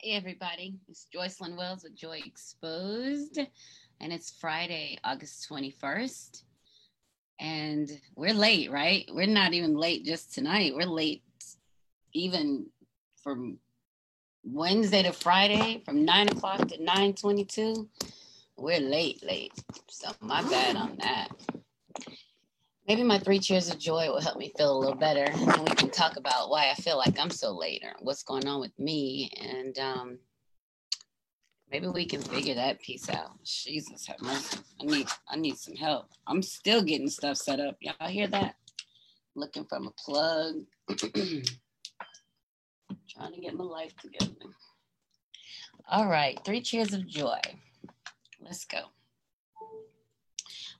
Hey, everybody. It's Joycelyn Wells with Joy Exposed, and it's Friday, August 21st. And we're late, right? We're not even late just tonight. We're late even from Wednesday to Friday, from 9 o'clock to 9.22. We're late, late. So my bad on that. Maybe my three cheers of joy will help me feel a little better. And we can talk about why I feel like I'm so late or what's going on with me. And um, maybe we can figure that piece out. Jesus have mercy. I need I need some help. I'm still getting stuff set up. Y'all hear that? Looking for a plug. Trying to get my life together. All right, three cheers of joy. Let's go.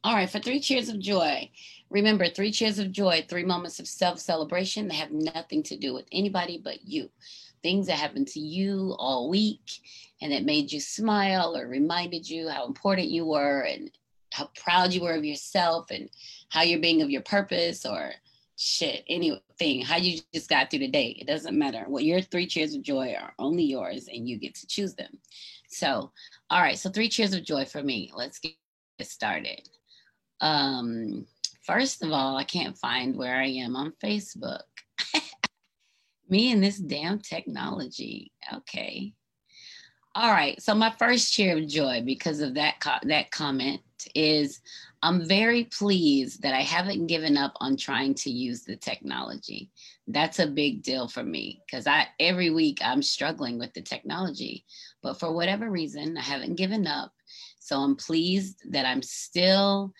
All right, for three cheers of joy. Remember, three cheers of joy, three moments of self celebration that have nothing to do with anybody but you. Things that happened to you all week and that made you smile or reminded you how important you were and how proud you were of yourself and how you're being of your purpose or shit, anything, how you just got through the day. It doesn't matter. What your three cheers of joy are only yours and you get to choose them. So, all right, so three cheers of joy for me. Let's get started. Um, first of all, I can't find where I am on Facebook. Me and this damn technology. Okay. All right. So my first cheer of joy because of that co- that comment is I'm very pleased that I haven't given up on trying to use the technology. That's a big deal for me because I every week I'm struggling with the technology, but for whatever reason I haven't given up. So I'm pleased that I'm still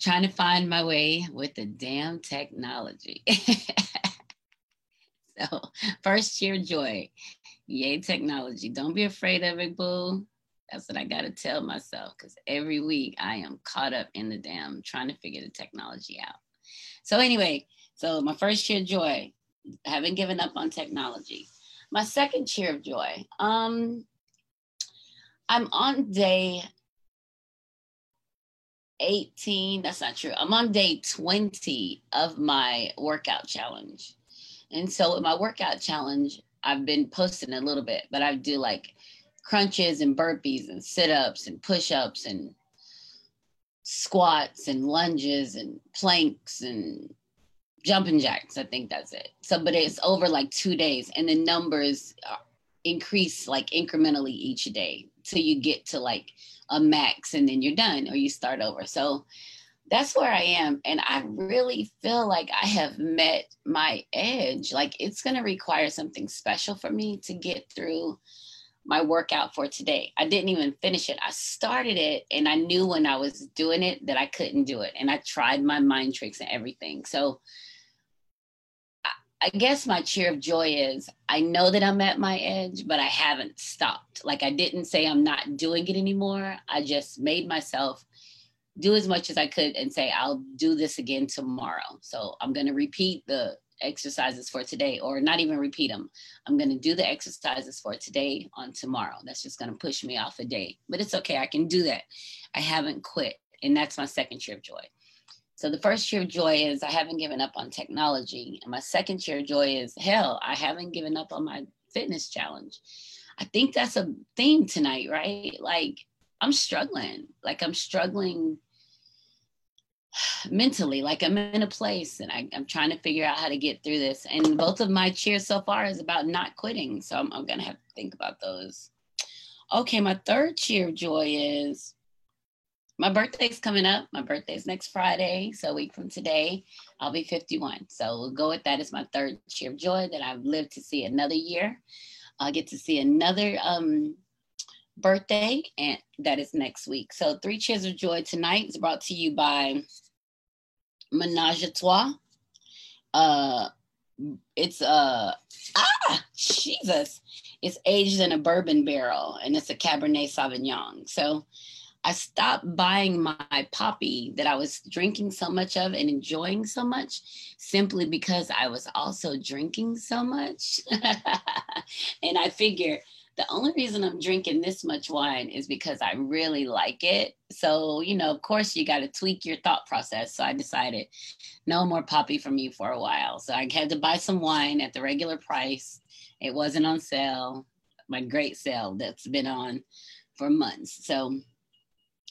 trying to find my way with the damn technology. so, first cheer joy. Yay, technology. Don't be afraid of it, boo. That's what I got to tell myself because every week I am caught up in the damn trying to figure the technology out. So, anyway, so my first cheer joy, haven't given up on technology. My second cheer of joy, um, I'm on day 18, that's not true. I'm on day 20 of my workout challenge. And so with my workout challenge, I've been posting a little bit, but I do like crunches and burpees and sit-ups and push-ups and squats and lunges and planks and jumping jacks. I think that's it. So, but it's over like two days, and the numbers uh, increase like incrementally each day till you get to like a max and then you're done or you start over. So that's where I am. And I really feel like I have met my edge. Like it's going to require something special for me to get through my workout for today. I didn't even finish it. I started it and I knew when I was doing it that I couldn't do it. And I tried my mind tricks and everything. So I guess my cheer of joy is I know that I'm at my edge, but I haven't stopped. Like I didn't say I'm not doing it anymore. I just made myself do as much as I could and say I'll do this again tomorrow. So I'm going to repeat the exercises for today or not even repeat them. I'm going to do the exercises for today on tomorrow. That's just going to push me off a day. But it's okay. I can do that. I haven't quit. And that's my second cheer of joy. So the first cheer of joy is I haven't given up on technology. And my second cheer of joy is hell, I haven't given up on my fitness challenge. I think that's a theme tonight, right? Like I'm struggling. Like I'm struggling mentally. Like I'm in a place and I, am trying to figure out how to get through this. And both of my cheers so far is about not quitting. So I'm, I'm gonna have to think about those. Okay, my third cheer of joy is my birthday's coming up. My birthday's next Friday. So a week from today, I'll be 51. So we'll go with that as my third cheer of joy that I've lived to see another year. I'll get to see another um, birthday, and that is next week. So three cheers of joy tonight is brought to you by Menage a Trois. Uh, it's uh ah Jesus, it's aged in a bourbon barrel, and it's a Cabernet Sauvignon. So I stopped buying my poppy that I was drinking so much of and enjoying so much simply because I was also drinking so much. and I figure the only reason I'm drinking this much wine is because I really like it. So, you know, of course, you got to tweak your thought process. So I decided no more poppy for me for a while. So I had to buy some wine at the regular price It wasn't on sale. My great sale that's been on for months. So,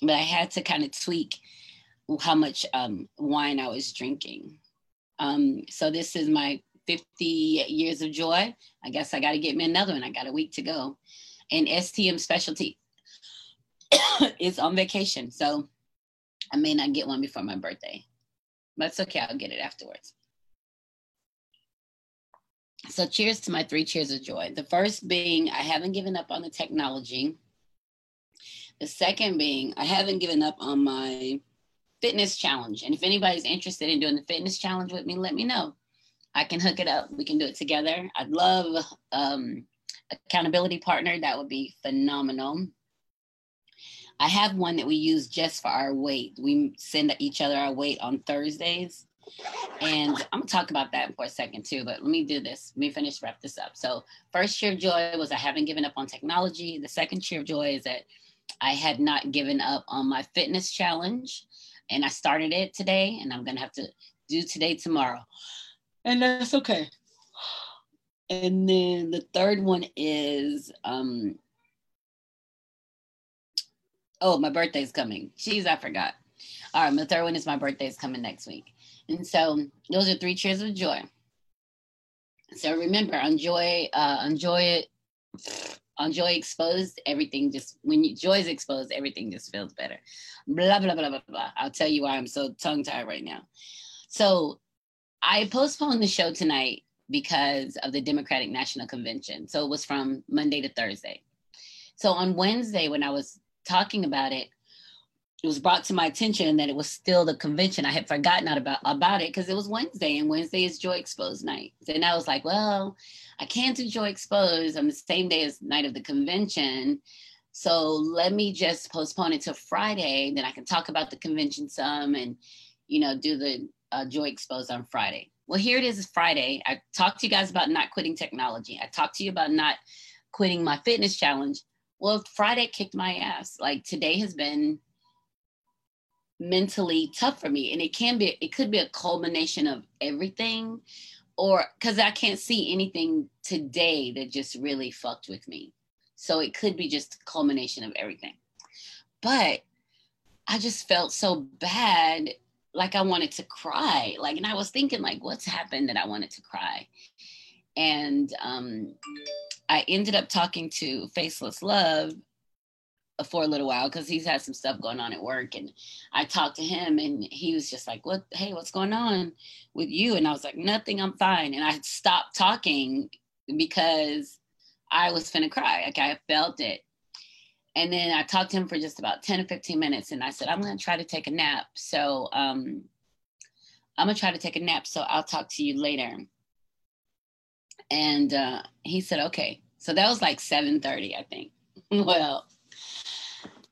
but I had to kind of tweak how much um, wine I was drinking. Um, so this is my 50 years of joy. I guess I got to get me another one. I got a week to go. And STM specialty is on vacation. So I may not get one before my birthday, but it's okay. I'll get it afterwards. So cheers to my three cheers of joy. The first being I haven't given up on the technology. The second being I haven't given up on my fitness challenge. And if anybody's interested in doing the fitness challenge with me, let me know. I can hook it up. We can do it together. I'd love um, accountability partner. That would be phenomenal. I have one that we use just for our weight. We send each other our weight on Thursdays. And I'm gonna talk about that for a second too, but let me do this. Let me finish wrap this up. So first cheer of joy was I haven't given up on technology. The second cheer of joy is that I had not given up on my fitness challenge and I started it today and I'm gonna have to do today tomorrow. And that's okay. And then the third one is um oh my birthday's coming. Jeez, I forgot. All right, my third one is my birthday's coming next week. And so those are three cheers of joy. So remember, enjoy, uh, enjoy it. On joy exposed, everything just when you, joy is exposed, everything just feels better. Blah blah blah blah blah. I'll tell you why I'm so tongue tied right now. So I postponed the show tonight because of the Democratic National Convention. So it was from Monday to Thursday. So on Wednesday, when I was talking about it, it was brought to my attention that it was still the convention. I had forgotten about about it because it was Wednesday, and Wednesday is Joy Exposed night. And I was like, well, I can't do Joy Exposed on the same day as night of the convention. So let me just postpone it to Friday. Then I can talk about the convention some and, you know, do the uh, Joy Exposed on Friday. Well, here it is Friday. I talked to you guys about not quitting technology. I talked to you about not quitting my fitness challenge. Well, Friday kicked my ass. Like today has been mentally tough for me and it can be it could be a culmination of everything or because i can't see anything today that just really fucked with me. So it could be just a culmination of everything. But i just felt so bad like i wanted to cry. Like and i was thinking like what's happened that i wanted to cry? And um i ended up talking to faceless love for a little while because he's had some stuff going on at work and i talked to him and he was just like what hey what's going on with you? And i was like nothing i'm fine. And i stopped talking because i was finna cry like i felt it. And then i talked to him for just about 10 or 15 minutes and i said i'm gonna try to take a nap so um i'm gonna try to take a nap so i'll talk to you later. And uh, he said okay. So that was like 7.30 i think. Well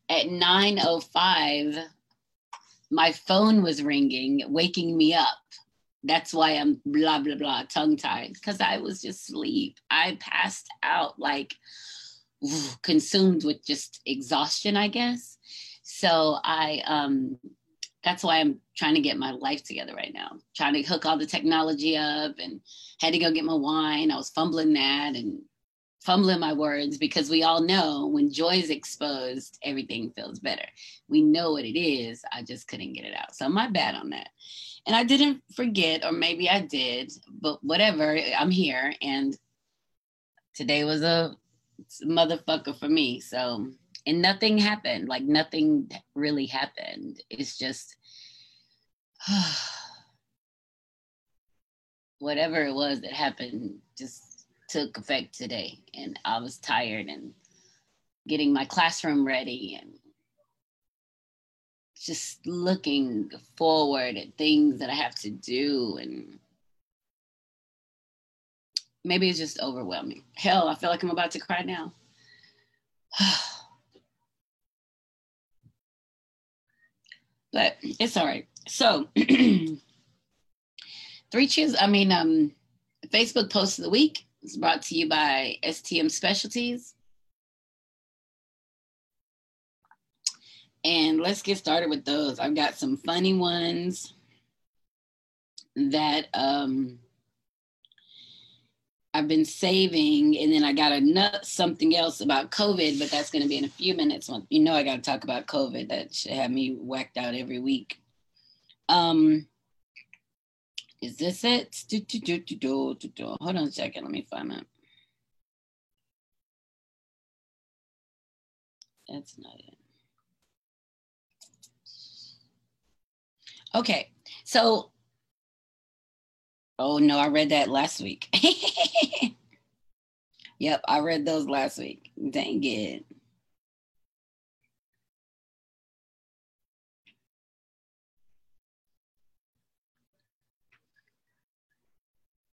at 9.05 my phone was ringing waking me up. That's why i'm blah blah blah tongue tied because i was just asleep. I passed out like consumed with just exhaustion i guess. So i um that's why i'm trying to get my life together right now. Trying to hook all the technology up and had to go get my wine. I was fumbling that and fumbling my words because we all know when joy is exposed, everything feels better. We know what it is. I just couldn't get it out. So my bad on that. And I didn't forget, or maybe I did, but whatever, I'm here. And today was a motherfucker for me. So, and nothing happened. Like nothing really happened. It's just whatever it was that happened, just took effect today. And I was tired and getting my classroom ready and just looking forward at things that I have to do. And maybe it's just overwhelming. Hell, I feel like I'm about to cry now. but it's all right. So, three cheers. I mean, um, Facebook post of the week. It's brought to you by STM Specialties. And let's get started with those. I've got some funny ones that um, I've been saving, and then I got a nut something else about COVID, but that's going to be in a few minutes. You know, I got to talk about COVID. That should have me whacked out every week. Um, is this it? Do, do, do, do, do, do, do. Hold on a second. Let me find that. That's not it. Okay, so Oh no, I read that last week. yep, I read those last week. Dang it.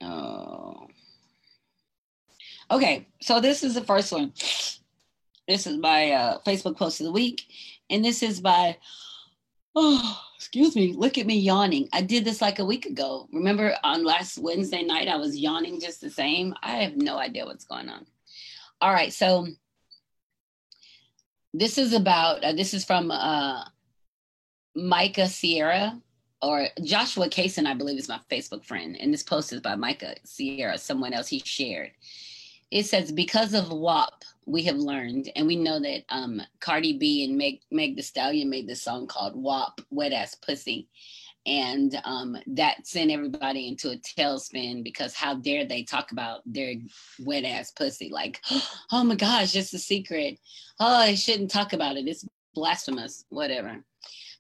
Oh. Okay, so this is the first one. This is my uh, Facebook post of the week, and this is by oh excuse me, look at me yawning. I did this like a week ago. Remember on last Wednesday night, I was yawning just the same. I have no idea what's going on. All right, so this is about, uh, this is from uh, Micah Sierra or Joshua Kaysen, I believe is my Facebook friend. And this post is by Micah Sierra, someone else he shared. It says, because of WAP, we have learned, and we know that um, Cardi B and Meg, Meg The Stallion made this song called WAP, Wet Ass Pussy. And um, that sent everybody into a tailspin because how dare they talk about their wet ass pussy? Like, oh my gosh, it's a secret. Oh, I shouldn't talk about it. It's blasphemous, whatever.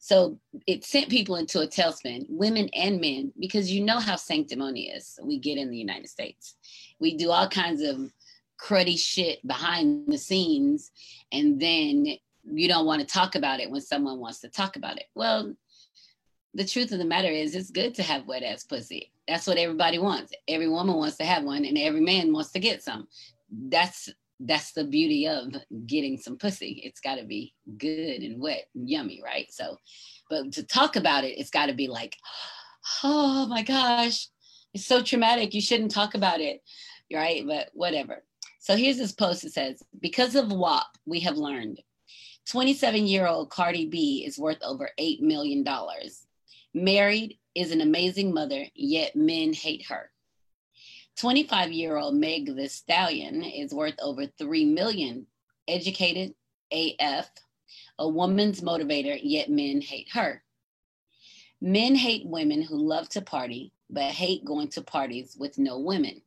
So it sent people into a tailspin, women and men, because you know how sanctimonious we get in the United States. We do all kinds of cruddy shit behind the scenes and then you don't want to talk about it when someone wants to talk about it. Well, the truth of the matter is it's good to have wet ass pussy. That's what everybody wants. Every woman wants to have one and every man wants to get some. That's that's the beauty of getting some pussy. It's got to be good and wet and yummy, right? So, but to talk about it, it's got to be like, oh my gosh, it's so traumatic. You shouldn't talk about it, right? But whatever. So here's this post that says, because of WAP, we have learned 27 year old Cardi B is worth over $8 million. Married, is an amazing mother, yet men hate her. 25 year old Meg the Stallion is worth over 3 million. Educated, AF, a woman's motivator, yet men hate her. Men hate women who love to party, but hate going to parties with no women.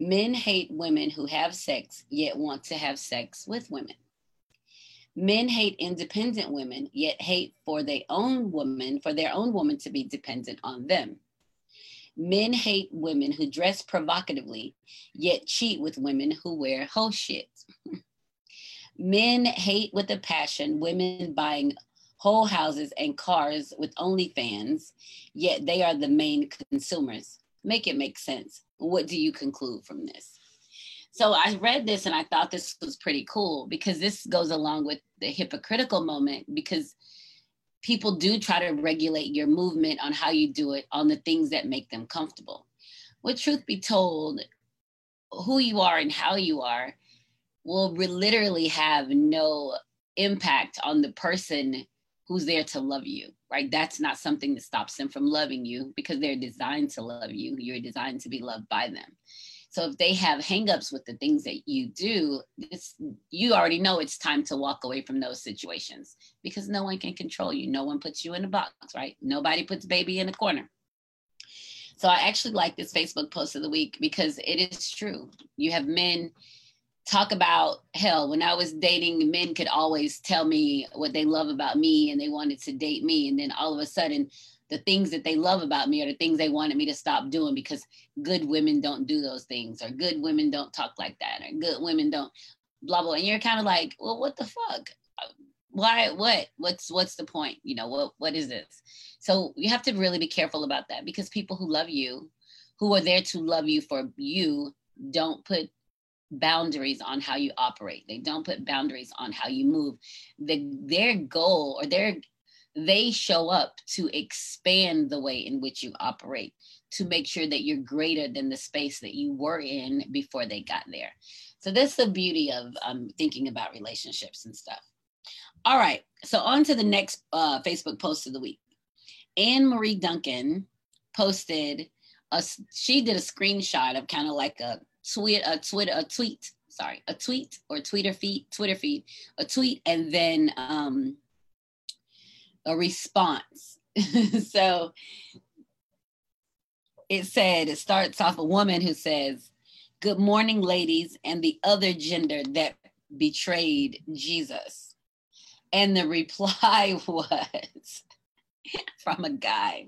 Men hate women who have sex, yet want to have sex with women. Men hate independent women, yet hate for their own woman, for their own woman to be dependent on them. Men hate women who dress provocatively, yet cheat with women who wear whole shit. Men hate with a passion women buying whole houses and cars with OnlyFans, yet they are the main consumers. Make it make sense what do you conclude from this? So I read this and I thought this was pretty cool because this goes along with the hypocritical moment because people do try to regulate your movement on how you do it on the things that make them comfortable. What truth be told, who you are and how you are will literally have no impact on the person who's there to love you, right? That's not something that stops them from loving you because they're designed to love you. You're designed to be loved by them. So if they have hangups with the things that you do, you already know it's time to walk away from those situations because no one can control you. No one puts you in a box, right? Nobody puts baby in a corner. So I actually like this Facebook post of the week because it is true. You have men talk about hell when i was dating men could always tell me what they love about me and they wanted to date me and then all of a sudden the things that they love about me are the things they wanted me to stop doing because good women don't do those things or good women don't talk like that or good women don't blah blah. And you're kind of like well what the fuck? Why what? What's what's the point? You know what what is this? So you have to really be careful about that because people who love you who are there to love you for you don't put boundaries on how you operate. They don't put boundaries on how you move. The, their goal or their they show up to expand the way in which you operate to make sure that you're greater than the space that you were in before they got there. So that's the beauty of um, thinking about relationships and stuff. All right, so on to the next uh, Facebook post of the week. Anne Marie Duncan posted a, she did a screenshot of kind of like a tweet, a tweet, a tweet, sorry, a tweet or Twitter feed, Twitter feed, a tweet, and then um, a response. so it said, it starts off a woman who says, Good morning, ladies, and the other gender that betrayed Jesus. And the reply was from a guy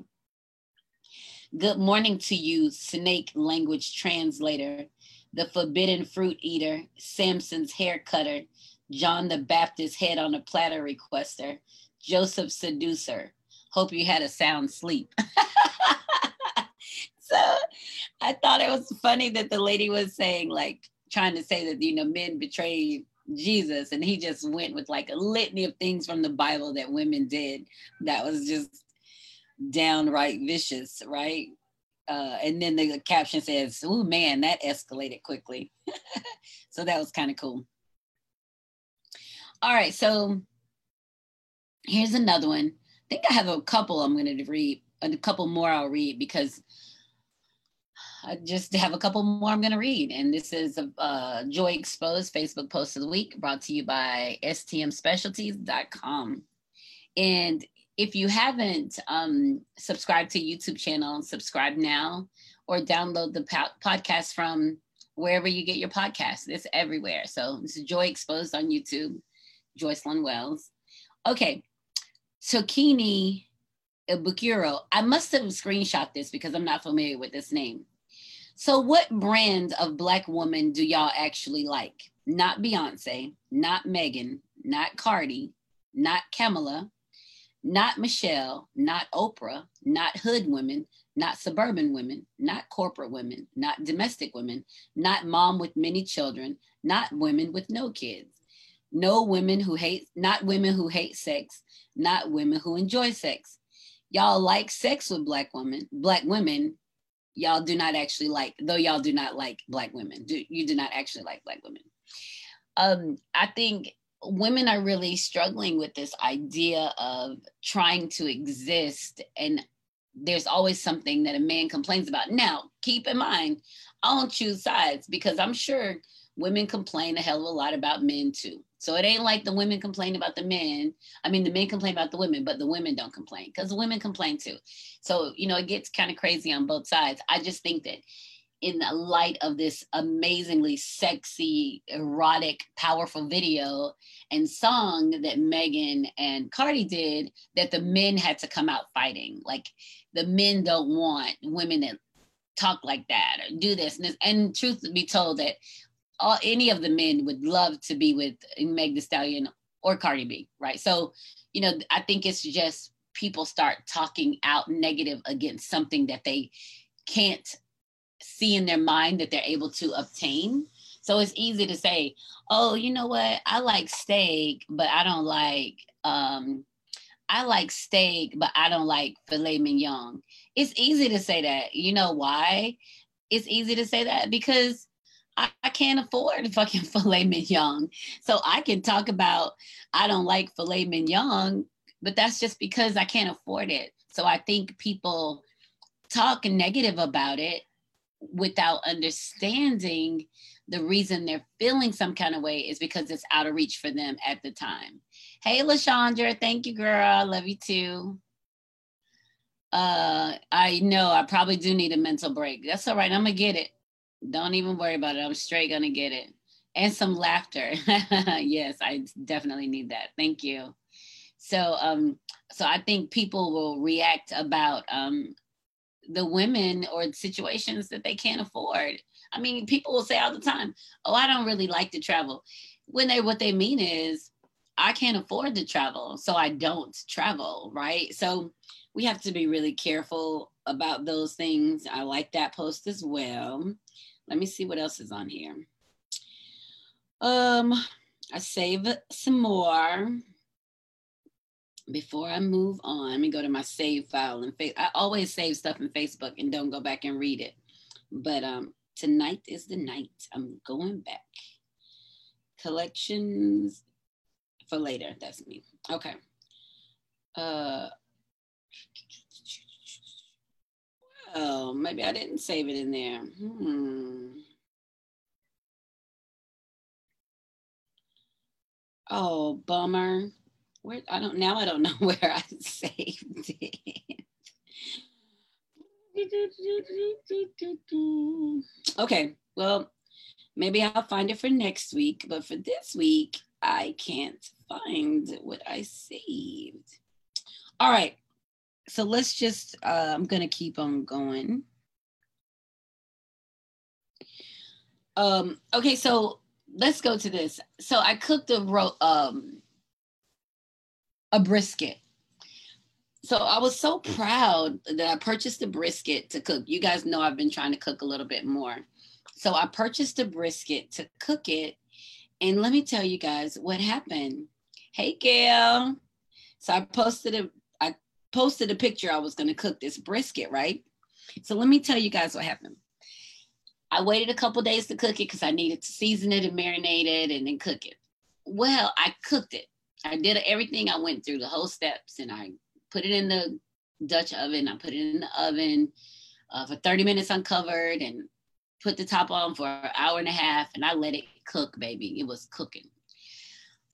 Good morning to you, snake language translator, the forbidden fruit eater, Samson's hair cutter, John the Baptist head on a platter requester, Joseph seducer. Hope you had a sound sleep. so I thought it was funny that the lady was saying, like, trying to say that, you know, men betrayed Jesus. And he just went with like a litany of things from the Bible that women did that was just downright vicious, right? Uh, and then the caption says, "Oh man, that escalated quickly." so that was kind of cool. All right, so here's another one. I think I have a couple I'm going to read, a couple more I'll read because I just have a couple more I'm going to read. And this is a uh, Joy Exposed Facebook post of the week brought to you by stmspecialties.com. And if you haven't um, subscribed to YouTube channel, subscribe now or download the po- podcast from wherever you get your podcast. It's everywhere. So this is Joy Exposed on YouTube, Joycelyn Wells. Okay, Tokini Ibukuro. I must have screenshot this because I'm not familiar with this name. So, what brand of Black woman do y'all actually like? Not Beyonce, not Megan, not Cardi, not Kamala, not Michelle, not Oprah, not hood women, not suburban women, not corporate women, not domestic women, not mom with many children, not women with no kids. No women who hate, not women who hate sex, not women who enjoy sex. Y'all like sex with black women, black women. Y'all do not actually like, though y'all do not like black women. Do you do not actually like black women? Um, I think women are really struggling with this idea of trying to exist and there's always something that a man complains about. Now, keep in mind, I don't choose sides because I'm sure women complain a hell of a lot about men too. So it ain't like the women complain about the men. I mean, the men complain about the women, but the women don't complain because the women complain too. So, you know, it gets kind of crazy on both sides. I just think that in the light of this amazingly sexy, erotic, powerful video and song that Megan and Cardi did, that the men had to come out fighting. Like the men don't want women that talk like that or do this. And, and truth be told, that all any of the men would love to be with Meg The Stallion or Cardi B, right? So, you know, I think it's just people start talking out negative against something that they can't see in their mind that they're able to obtain. So it's easy to say, oh, you know what? I like steak, but I don't like um I like steak, but I don't like filet mignon. It's easy to say that. You know why? It's easy to say that because I, I can't afford fucking filet mignon. So I can talk about I don't like filet mignon, but that's just because I can't afford it. So I think people talk negative about it without understanding the reason they're feeling some kind of way is because it's out of reach for them at the time. Hey, LaShondra, thank you, girl. I Love you too. Uh, I know I probably do need a mental break. That's all right. I'm gonna get it. Don't even worry about it. I'm straight gonna get it. And some laughter. yes, I definitely need that. Thank you. So, um, so I think people will react about um the women or situations that they can't afford. I mean, people will say all the time, "Oh, I don't really like to travel." When they what they mean is, I can't afford to travel, so I don't travel, right? So we have to be really careful about those things. I like that post as well. Let me see what else is on here. Um, I save some more before I move on, let me go to my save file and fa- I always save stuff in Facebook and don't go back and read it. But um, tonight is the night. I'm going back. Collections for later. That's me. Okay. Uh, Oh, maybe I didn't save it in there. Hmm. Oh, bummer. Where I don't now I don't know where I saved it. Okay, well, maybe I'll find it for next week, but for this week, I can't find what I saved. All right, so let's just, uh, I'm going to keep on going. Um, okay, so let's go to this. So I cooked a ro- um, a brisket. So I was so proud that I purchased a brisket to cook. You guys know I've been trying to cook a little bit more. So I purchased a brisket to cook it. And let me tell you guys what happened. Hey, Gail. So I posted a posted a picture I was going to cook this brisket, right? So let me tell you guys what happened. I waited a couple days to cook it because I needed to season it and marinate it and then cook it. Well, I cooked it. I did everything. I went through the whole steps and I put it in the Dutch oven. I put it in the oven uh, for 30 minutes uncovered and put the top on for an hour and a half and I let it cook, baby. It was cooking.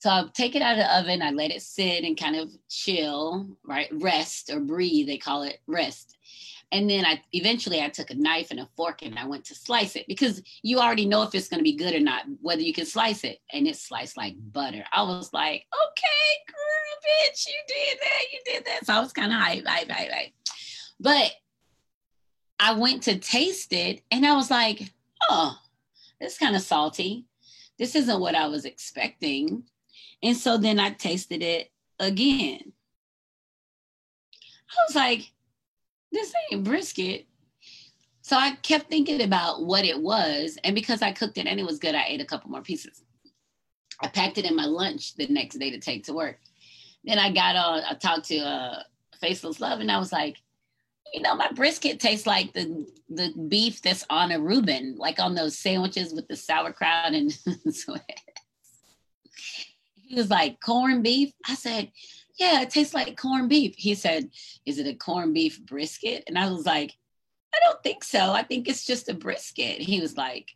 So I take it out of the oven, I let it sit and kind of chill, right? Rest or breathe, they call it rest. And then I eventually I took a knife and a fork and I went to slice it because you already know if it's gonna be good or not, whether you can slice it. And it sliced like mm-hmm. butter. I was like, okay, girl, bitch, you did that, you did that. So I was kind of hype, hype, hype, hype. But I went to taste it and I was like, oh, it's kind of salty. This isn't what I was expecting. And so then I tasted it again. I was like, this ain't brisket. So I kept thinking about what it was. And because I cooked it and it was good, I ate a couple more pieces. I packed it in my lunch the next day to take to work. Then I got on, I talked to uh, Faceless Love and I was like, you know, my brisket tastes like the the beef that's on a Reuben, like on those sandwiches with the sauerkraut and sweat. He was like, corned beef? I said, yeah, it tastes like corned beef. He said, is it a corned beef brisket? And I was like, I don't think so. I think it's just a brisket. He was like,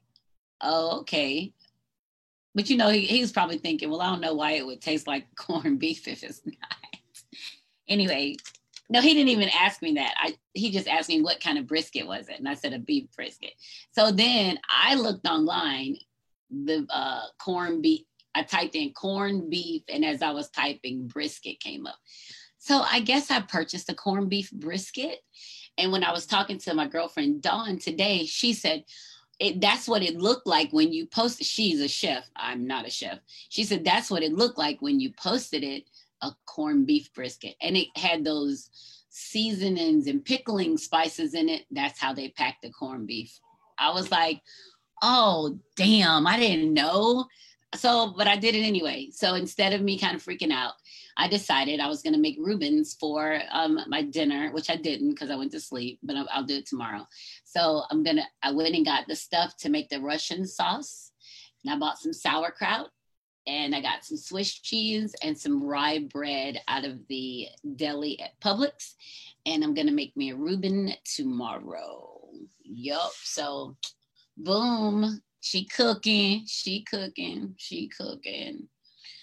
oh, okay. But you know, he, he was probably thinking, well, I don't know why it would taste like corned beef if it's not. anyway, no, he didn't even ask me that. I he just asked me what kind of brisket was it, and I said a beef brisket. So then I looked online, the uh, corned beef. I typed in corned beef, and as I was typing, brisket came up. So I guess I purchased a corned beef brisket. And when I was talking to my girlfriend Dawn today, she said, it, that's what it looked like when you posted. She's a chef. I'm not a chef. She said that's what it looked like when you posted it a corned beef brisket. And it had those seasonings and pickling spices in it. That's how they packed the corned beef. I was like, oh, damn, I didn't know. So, but I did it anyway. So instead of me kind of freaking out, I decided I was going to make Reubens for um, my dinner, which I didn't because I went to sleep, but I'll, I'll do it tomorrow. So I'm to, I went and got the stuff to make the Russian sauce. And I bought some sauerkraut and I got some Swiss cheese and some rye bread out of the deli at Publix. And I'm gonna make me a Reuben tomorrow. Yup. So, boom. She cooking. She cooking. She cooking.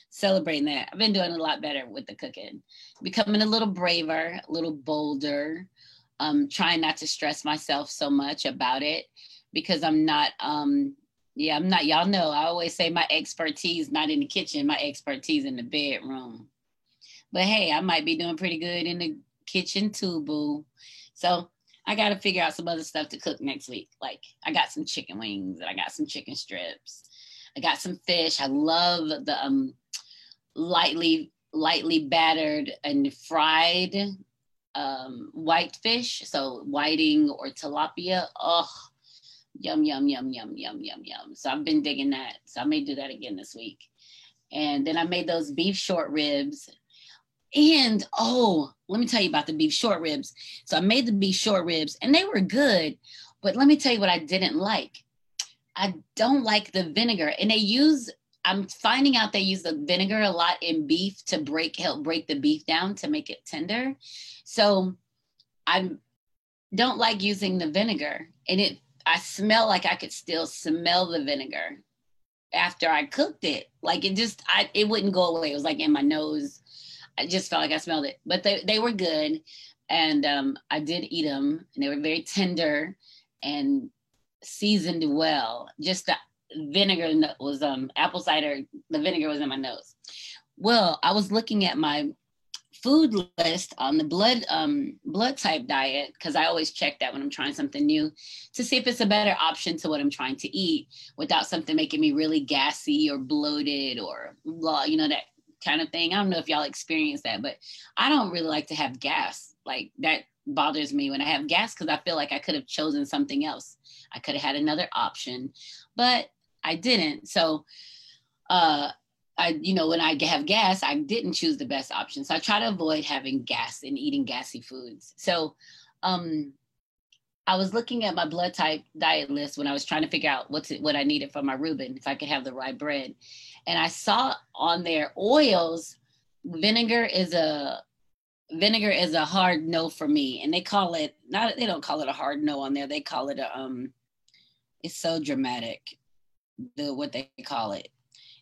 Celebrating that. I've been doing a lot better with the cooking. Becoming a little braver, a little bolder. Um, trying not to stress myself so much about it because I'm not um yeah, I'm not, y'all know, I always say my expertise not in the kitchen, my expertise in the bedroom. But hey, I might be doing pretty good in the kitchen too, boo. So I got to figure out some other stuff to cook next week. Like I got some chicken wings and I got some chicken strips. I got some fish. I love the um lightly lightly battered and fried um white fish. So whiting or tilapia. Oh, Yum, yum, yum, yum, yum, yum, yum. So I've been digging that. So I may do that again this week. And then I made those beef short ribs. And oh, let me tell you about the beef short ribs. So I made the beef short ribs and they were good. But let me tell you what I didn't like. I don't like the vinegar. And they use, I'm finding out they use the vinegar a lot in beef to break, help break the beef down to make it tender. So I'm don't like using the vinegar and it I smell like I could still smell the vinegar after I cooked it. Like it just I it wouldn't go away. It was like in my nose. I just felt like I smelled it. But they they were good and um I did eat them and they were very tender and seasoned well. Just the vinegar was um apple cider the vinegar was in my nose. Well, I was looking at my food list on the blood um, blood type diet because I always check that when I'm trying something new to see if it's a better option to what I'm trying to eat without something making me really gassy or bloated or blah, you know that kind of thing. I don't know if y'all experience that, but I don't really like to have gas. Like that bothers me when I have gas because I feel like I could have chosen something else. I could have had another option, but I didn't. So uh I, you know, when I have gas, I didn't choose the best option. So I try to avoid having gas and eating gassy foods. So um, I was looking at my blood type diet list when I was trying to figure out what's it, what I needed for my Reuben, if I could have the rye bread. And I saw on their oils, vinegar is a vinegar is a hard no for me. And they call it not they don't call it a hard no on there. They call it a um it's so dramatic, the what they call it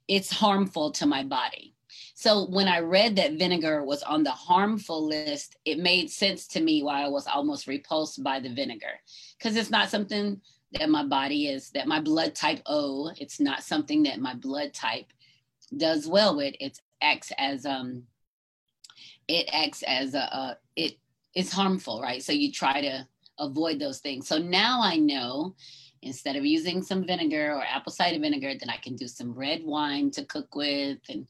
it's harmful to my body. So when I read that vinegar was on the harmful list, it made sense to me why I was almost repulsed by the vinegar because it's not something that my body is, that my blood type O, it's not something that my blood type does well with. It acts as um, it acts as a, a it is harmful, right? So you try to avoid those things. So now I know instead of using some vinegar or apple cider vinegar, then I can do some red wine to cook with. And,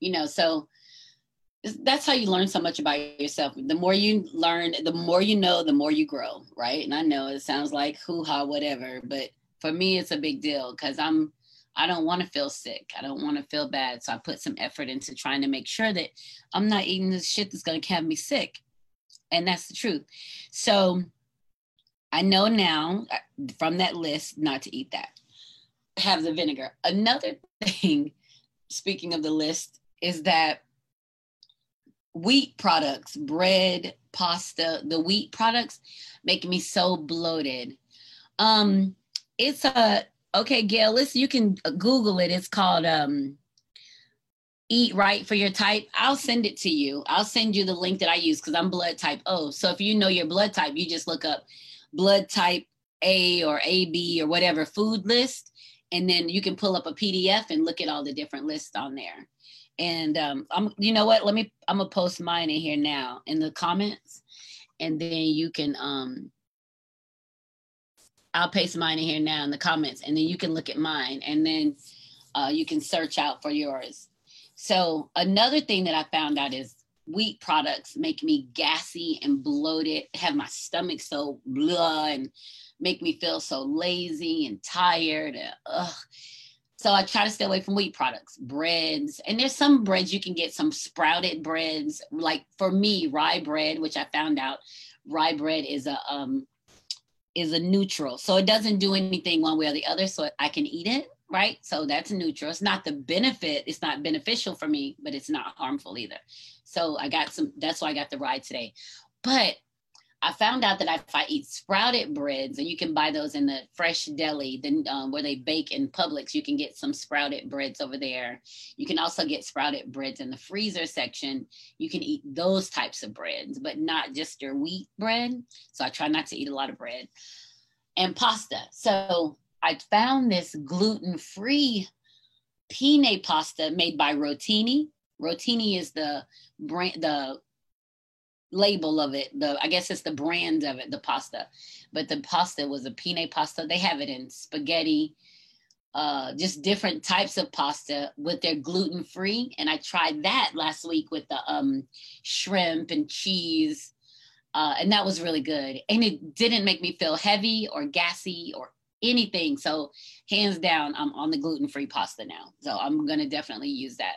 you know, so that's how you learn so much about yourself. The more you learn, the more you know, the more you grow, right? And I know it sounds like hoo ha, whatever, but for me, it's a big deal because I'm, I don't want to feel sick. I don't want to feel bad. So I put some effort into trying to make sure that I'm not eating this shit that's going to have me sick. And that's the truth. So, I know now uh, from that list not to eat that. Have the vinegar. Another thing, speaking of the list, is that wheat products, bread, pasta, the wheat products make me so bloated. Um, it's a okay, Gail. Listen, you can Google it. It's called um, Eat Right for Your Type. I'll send it to you. I'll send you the link that I use because I'm blood type O. So if you know your blood type, you just look up blood type A or AB or whatever food list. And then you can pull up a PDF and look at all the different lists on there. And um, I'm, you know what? Let me, I'm gonna post mine in here now in the comments, and then you can, um, I'll paste mine in here now in the comments, and then you can look at mine, and then uh, you can search out for yours. So another thing that I found out is wheat products make me gassy and bloated, have my stomach so blah and make me feel so lazy and tired. And, ugh. So I try to stay away from wheat products, breads, and there's some breads you can get some sprouted breads. Like for me, rye bread, which I found out, rye bread is a um is a neutral, so it doesn't do anything one way or the other, so I can eat it right? So that's neutral. It's not the benefit, it's not beneficial for me, but it's not harmful either. So I got some, that's why I got the rye today. But I found out that if I eat sprouted breads, and you can buy those in the fresh deli, then um, where they bake in Publix, you can get some sprouted breads over there. You can also get sprouted breads in the freezer section. You can eat those types of breads, but not just your wheat bread. So I try not to eat a lot of bread and pasta. So I found this gluten free penne pasta made by Rotini. Rotini is the brand, the label of it. The I guess it's the brand of it, the pasta. But the pasta was a penne pasta. They have it in spaghetti, uh, just different types of pasta with their gluten free. And I tried that last week with the um, shrimp and cheese. Uh, and that was really good. And it didn't make me feel heavy or gassy or anything. So hands down, I'm on the gluten-free pasta now. So I'm gonna definitely use that.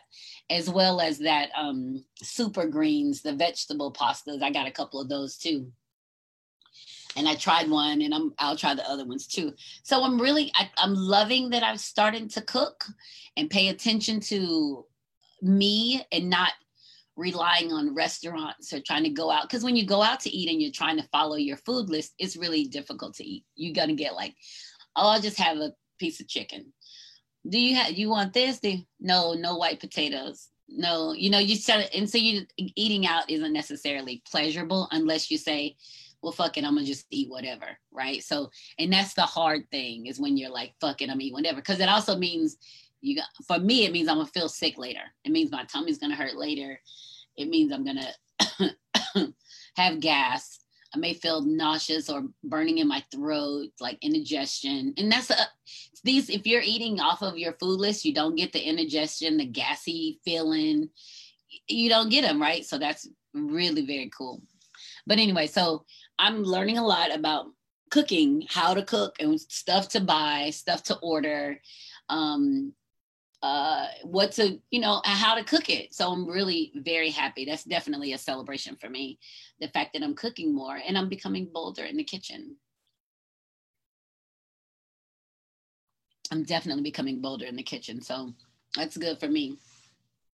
As well as that um, super greens, the vegetable pastas. I got a couple of those too. And I tried one and I'm I'll try the other ones too. So I'm really I, I'm loving that I've started to cook and pay attention to me and not relying on restaurants or trying to go out because when you go out to eat and you're trying to follow your food list it's really difficult to eat you're gonna get like oh i'll just have a piece of chicken. Do you have you want this? Do, no no white potatoes. No you know you said and so you eating out isn't necessarily pleasurable unless you say well fuck it i'm gonna just eat whatever right? So and that's the hard thing is when you're like fuck it i'm eat whatever because it also means you got for me it means i'm gonna feel sick later. It means my tummy's gonna hurt later. It means i'm gonna have gas i may feel nauseous or burning in my throat like indigestion. And that's a, these if you're eating off of your food list you don't get the indigestion the gassy feeling. You don't get them right? So that's really very cool. But anyway so i'm learning a lot about cooking how to cook and stuff to buy stuff to order. Um uh, what to, you know, how to cook it. So I'm really very happy. That's definitely a celebration for me. The fact that I'm cooking more and I'm becoming bolder in the kitchen. I'm definitely becoming bolder in the kitchen. So that's good for me.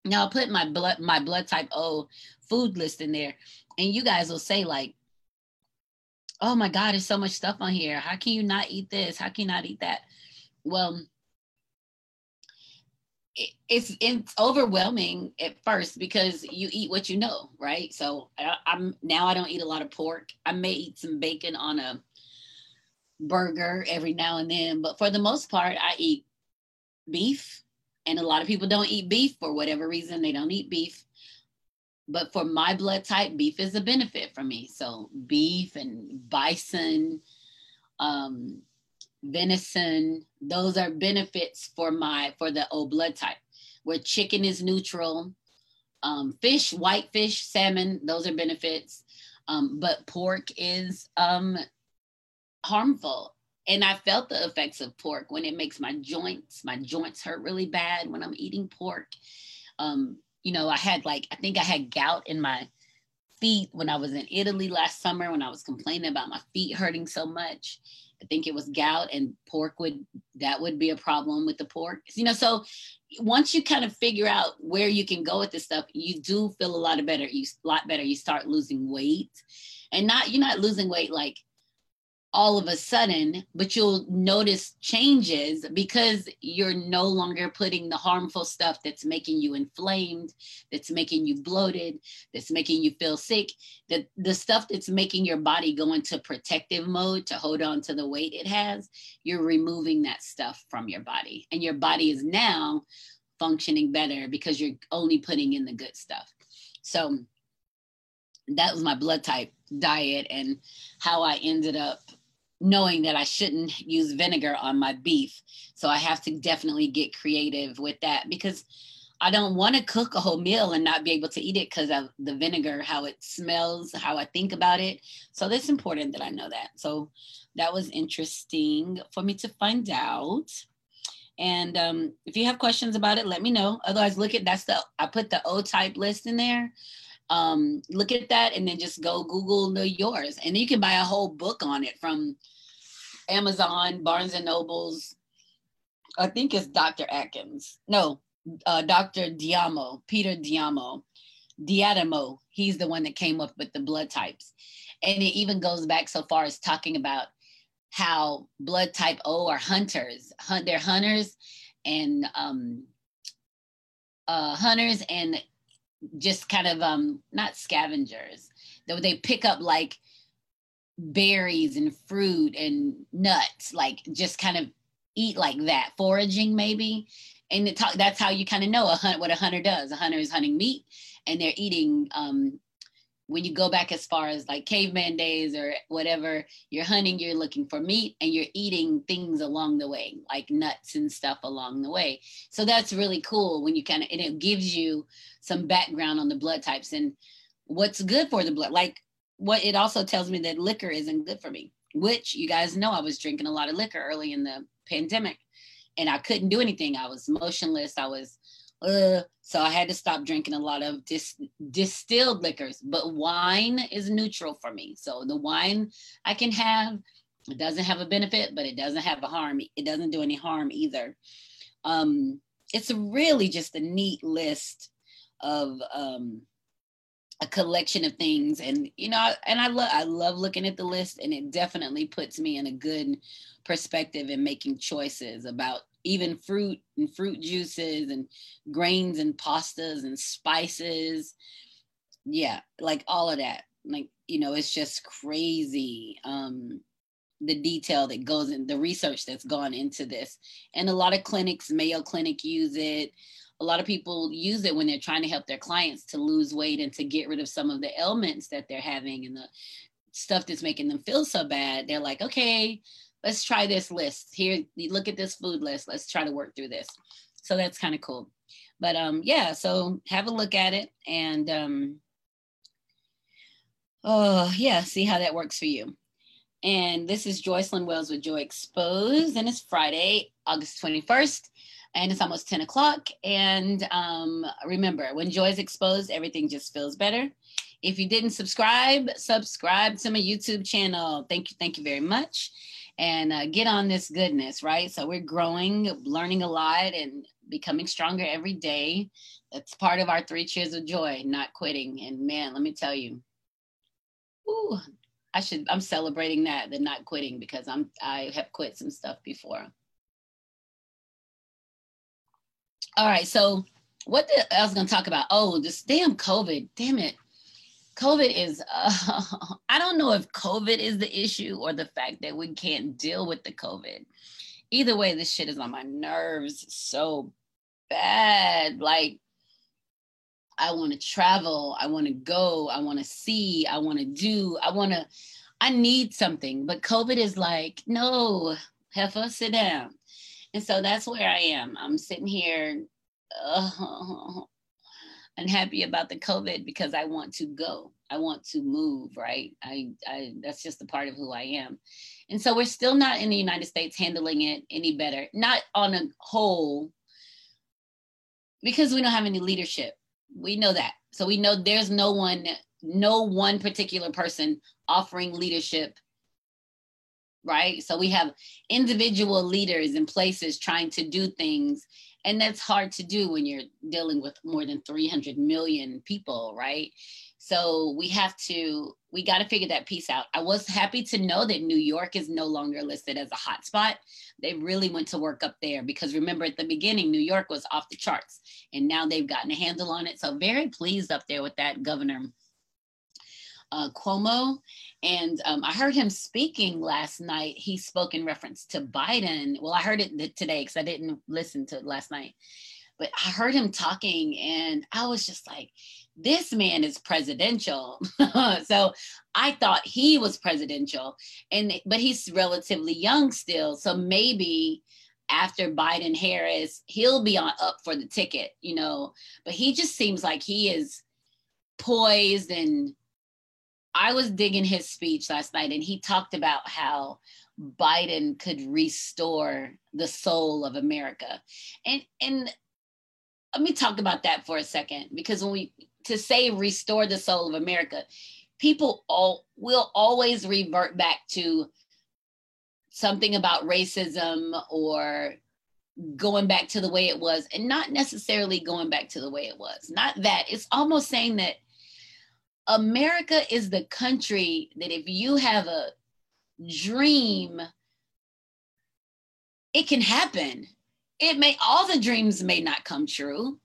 Now I'll put my blood my blood type O food list in there. And you guys will say, like, oh my God, there's so much stuff on here. How can you not eat this? How can you not eat that? Well, it's it's overwhelming at first because you eat what you know, right? So I, I'm now I don't eat a lot of pork. I may eat some bacon on a burger every now and then, but for the most part, I eat beef. And a lot of people don't eat beef for whatever reason. They don't eat beef. But for my blood type, beef is a benefit for me. So beef and bison, um, venison those are benefits for my for the o blood type. Where chicken is neutral um, fish white fish salmon those are benefits. Um, but pork is um, harmful. And i felt the effects of pork when it makes my joints my joints hurt really bad when i'm eating pork. Um, you know i had like i think i had gout in my feet when i was in italy last summer when i was complaining about my feet hurting so much I think it was gout and pork would that would be a problem with the pork. You know, so once you kind of figure out where you can go with this stuff, you do feel a lot of better. You lot better. You start losing weight, and not you're not losing weight like all of a sudden, but you'll notice changes because you're no longer putting the harmful stuff that's making you inflamed, that's making you bloated, that's making you feel sick, that the stuff that's making your body go into protective mode to hold on to the weight it has, you're removing that stuff from your body. And your body is now functioning better because you're only putting in the good stuff. So that was my blood type diet and how I ended up knowing that I shouldn't use vinegar on my beef. So I have to definitely get creative with that because I don't want to cook a whole meal and not be able to eat it because of the vinegar, how it smells, how I think about it. So that's important that I know that. So that was interesting for me to find out. And um, if you have questions about it, let me know. Otherwise, look at that's the I put the O type list in there. Um, look at that and then just go Google the yours, and you can buy a whole book on it from Amazon, Barnes and Nobles. I think it's Dr. Atkins. No, uh, Dr. Diamo, Peter Diamo, Diadamo. He's the one that came up with the blood types. And it even goes back so far as talking about how blood type O are hunters. Hunt, they're hunters and um, uh, hunters and just kind of um, not scavengers. Though they pick up like berries and fruit and nuts, like just kind of eat like that, foraging maybe. And talk, that's how you kind of know a hunt what a hunter does. A hunter is hunting meat, and they're eating. Um, when you go back as far as like caveman days or whatever, you're hunting, you're looking for meat, and you're eating things along the way, like nuts and stuff along the way. So that's really cool when you kind of and it gives you some background on the blood types and what's good for the blood. Like what it also tells me that liquor isn't good for me, which you guys know I was drinking a lot of liquor early in the pandemic and I couldn't do anything. I was motionless. I was, uh, so I had to stop drinking a lot of dis- distilled liquors. But wine is neutral for me. So the wine I can have, it doesn't have a benefit, but it doesn't have a harm. It doesn't do any harm either. Um, it's really just a neat list of um, a collection of things and you know and i love i love looking at the list and it definitely puts me in a good perspective in making choices about even fruit and fruit juices and grains and pastas and spices. Yeah like all of that. Like you know it's just crazy um the detail that goes in the research that's gone into this. And a lot of clinics mayo clinic use it a lot of people use it when they're trying to help their clients to lose weight and to get rid of some of the ailments that they're having and the stuff that's making them feel so bad. They're like okay let's try this list. Here look at this food list. Let's try to work through this. So that's kind of cool. But um yeah so have a look at it and um oh yeah see how that works for you and this is joycelyn wells with joy exposed and it's friday august 21st and it's almost 10 o'clock and um remember when joy is exposed everything just feels better if you didn't subscribe subscribe to my youtube channel thank you thank you very much and uh, get on this goodness, right? So we're growing, learning a lot, and becoming stronger every day. That's part of our three cheers of joy, not quitting. And man, let me tell you, ooh, I should. I'm celebrating that, the not quitting, because I'm. I have quit some stuff before. All right, so what the, I was going to talk about? Oh, this damn COVID. Damn it. COVID is, uh, I don't know if COVID is the issue or the fact that we can't deal with the COVID. Either way, this shit is on my nerves so bad. Like, I want to travel. I want to go. I want to see. I want to do. I want to, I need something. But COVID is like, no, heifer, sit down. And so that's where I am. I'm sitting here. Uh, unhappy about the COVID because I want to go. I want to move, right? I, I that's just a part of who I am. And so we're still not in the United States handling it any better, not on a whole, because we don't have any leadership. We know that. So we know there's no one, no one particular person offering leadership right? So we have individual leaders in places trying to do things and that's hard to do when you're dealing with more than 300 million people right so we have to we got to figure that piece out i was happy to know that new york is no longer listed as a hotspot they really went to work up there because remember at the beginning new york was off the charts and now they've gotten a handle on it so very pleased up there with that governor uh, Cuomo. And um, I heard him speaking last night. He spoke in reference to Biden. Well, I heard it today because I didn't listen to it last night. But I heard him talking and I was just like, this man is presidential. so I thought he was presidential. And but he's relatively young still. So maybe after Biden Harris, he'll be on up for the ticket, you know. But he just seems like he is poised and I was digging his speech last night, and he talked about how Biden could restore the soul of America. And and let me talk about that for a second, because when we to say restore the soul of America, people all will always revert back to something about racism or going back to the way it was and not necessarily going back to the way it was not that it's almost saying that America is the country that if you have a dream, it can happen. It may, all the dreams may not come true,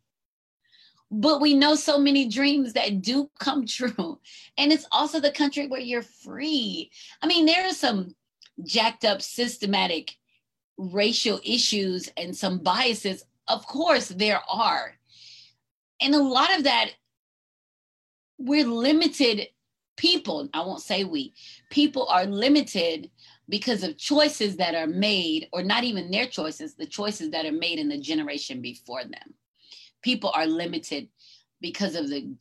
but we know so many dreams that do come true. And it's also the country where you're free. I mean, there are some jacked up systematic racial issues and some biases. Of course, there are. And a lot of that we're limited people i won't say we people are limited because of choices that are made or not even their choices the choices that are made in the generation before them people are limited because of the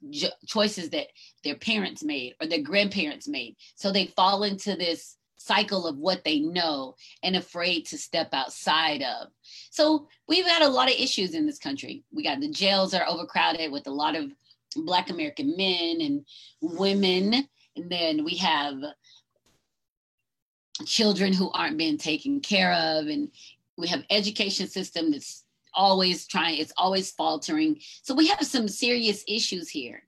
choices that their parents made or their grandparents made so they fall into this cycle of what they know and afraid to step outside of so we've got a lot of issues in this country we got the jails are overcrowded with a lot of Black American men and women. And then we have children who aren't being taken care of. And we have education system that's always trying, it's always faltering. So we have some serious issues here.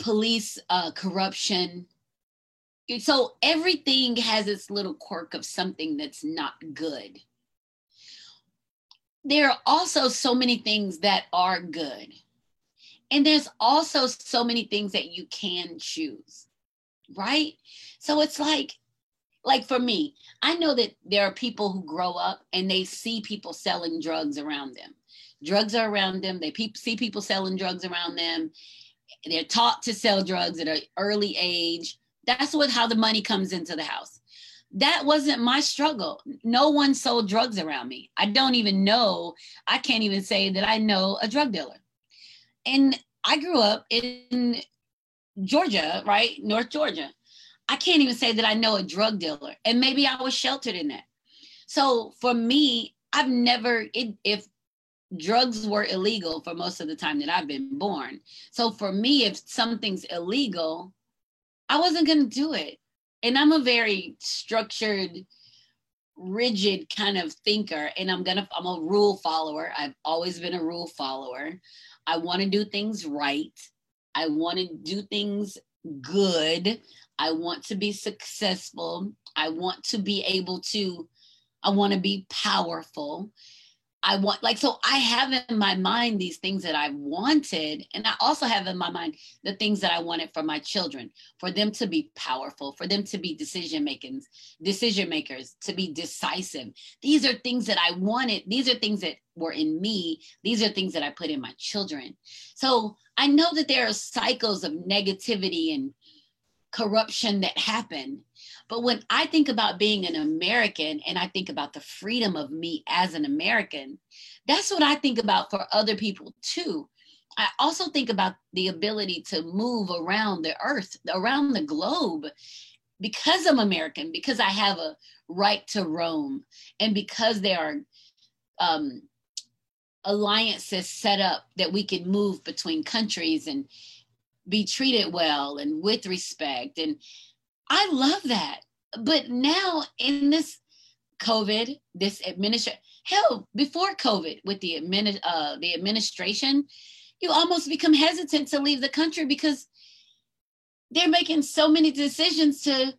police uh, corruption. So everything has its little quirk of something that's not good. There are also so many things that are good. And there's also so many things that you can choose, right? So it's like, like for me, I know that there are people who grow up and they see people selling drugs around them. Drugs are around them. They pe- see people selling drugs around them. They're taught to sell drugs at an early age. That's what how the money comes into the house. That wasn't my struggle. No one sold drugs around me. I don't even know. I can't even say that I know a drug dealer. And I grew up in Georgia, right? North Georgia. I can't even say that I know a drug dealer. And maybe I was sheltered in that. So for me, I've never, it, if drugs were illegal for most of the time that I've been born. So for me, if something's illegal, I wasn't going to do it. And I'm a very structured, rigid kind of thinker. And I'm going to, I'm a rule follower. I've always been a rule follower. I want to do things right. I want to do things good. I want to be successful. I want to be able to, I want to be powerful. I want like so I have in my mind these things that I wanted and I also have in my mind the things that I wanted for my children for them to be powerful for them to be decision makers decision makers to be decisive these are things that I wanted these are things that were in me these are things that I put in my children so I know that there are cycles of negativity and corruption that happened. but when I think about being an American and I think about the freedom of me as an American, that's what I think about for other people too. I also think about the ability to move around the earth, around the globe, because I'm American, because I have a right to roam, and because there are um, alliances set up that we can move between countries and be treated well and with respect. And I love that. But now in this COVID, this administration, hell, before COVID, with the admin, uh, the administration, you almost become hesitant to leave the country because they're making so many decisions to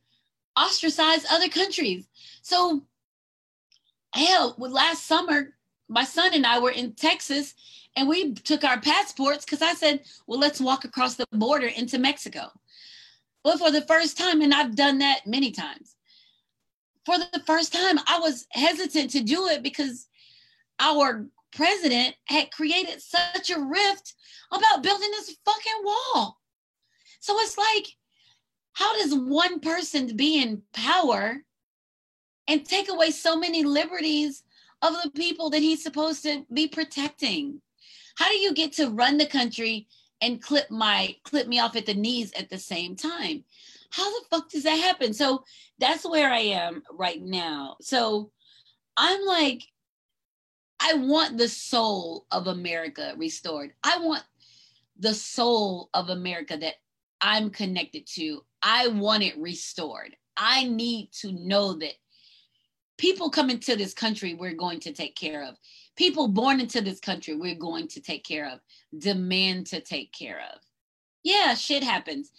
ostracize other countries. So, hell, with last summer, my son and I were in Texas and we took our passports because I said, well, let's walk across the border into Mexico. But for the first time, and I've done that many times, for the first time, I was hesitant to do it because our president had created such a rift about building this fucking wall. So it's like, how does one person be in power and take away so many liberties of the people that he's supposed to be protecting? How do you get to run the country and clip my clip me off at the knees at the same time. How the fuck does that happen? So that's where I am right now. So I'm like, I want the soul of America restored. I want the soul of America that I'm connected to. I want it restored. I need to know that people come into this country we're going to take care of. People born into this country we're going to take care of. Demand to take care of. Yeah shit happens.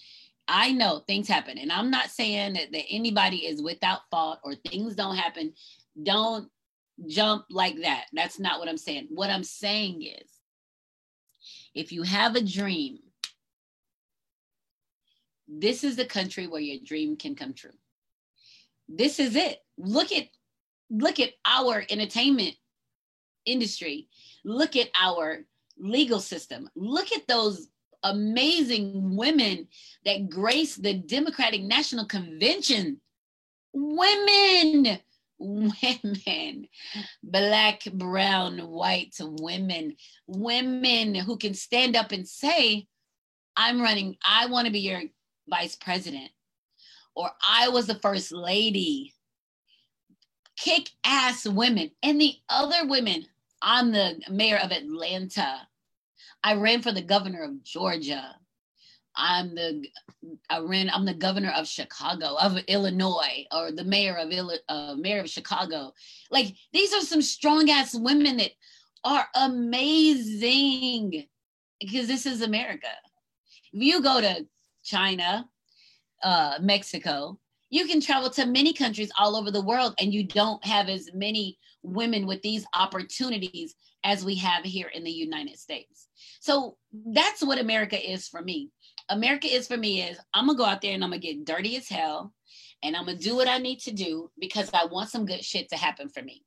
I know things happen and i'm not saying that, that anybody is without fault or things don't happen. Don't jump like that. That's not what i'm saying. What i'm saying is if you have a dream this is the country where your dream can come true. This is it. Look at look at our entertainment industry, look at our legal system, look at those amazing women that grace the Democratic National Convention. Women, women, black, brown, white women, women who can stand up and say, I'm running, I want to be your vice president, or I was the first lady. Kick ass women. And the other women I'm the mayor of Atlanta. I ran for the governor of Georgia. I'm the I ran. I'm the governor of Chicago, of Illinois, or the mayor of uh, mayor of Chicago. Like these are some strong ass women that are amazing because this is America. If you go to China, uh, Mexico, you can travel to many countries all over the world and you don't have as many women with these opportunities as we have here in the United States. So that's what America is for me. America is for me is I'm gonna go out there and I'm gonna get dirty as hell and I'm gonna do what I need to do because I want some good shit to happen for me.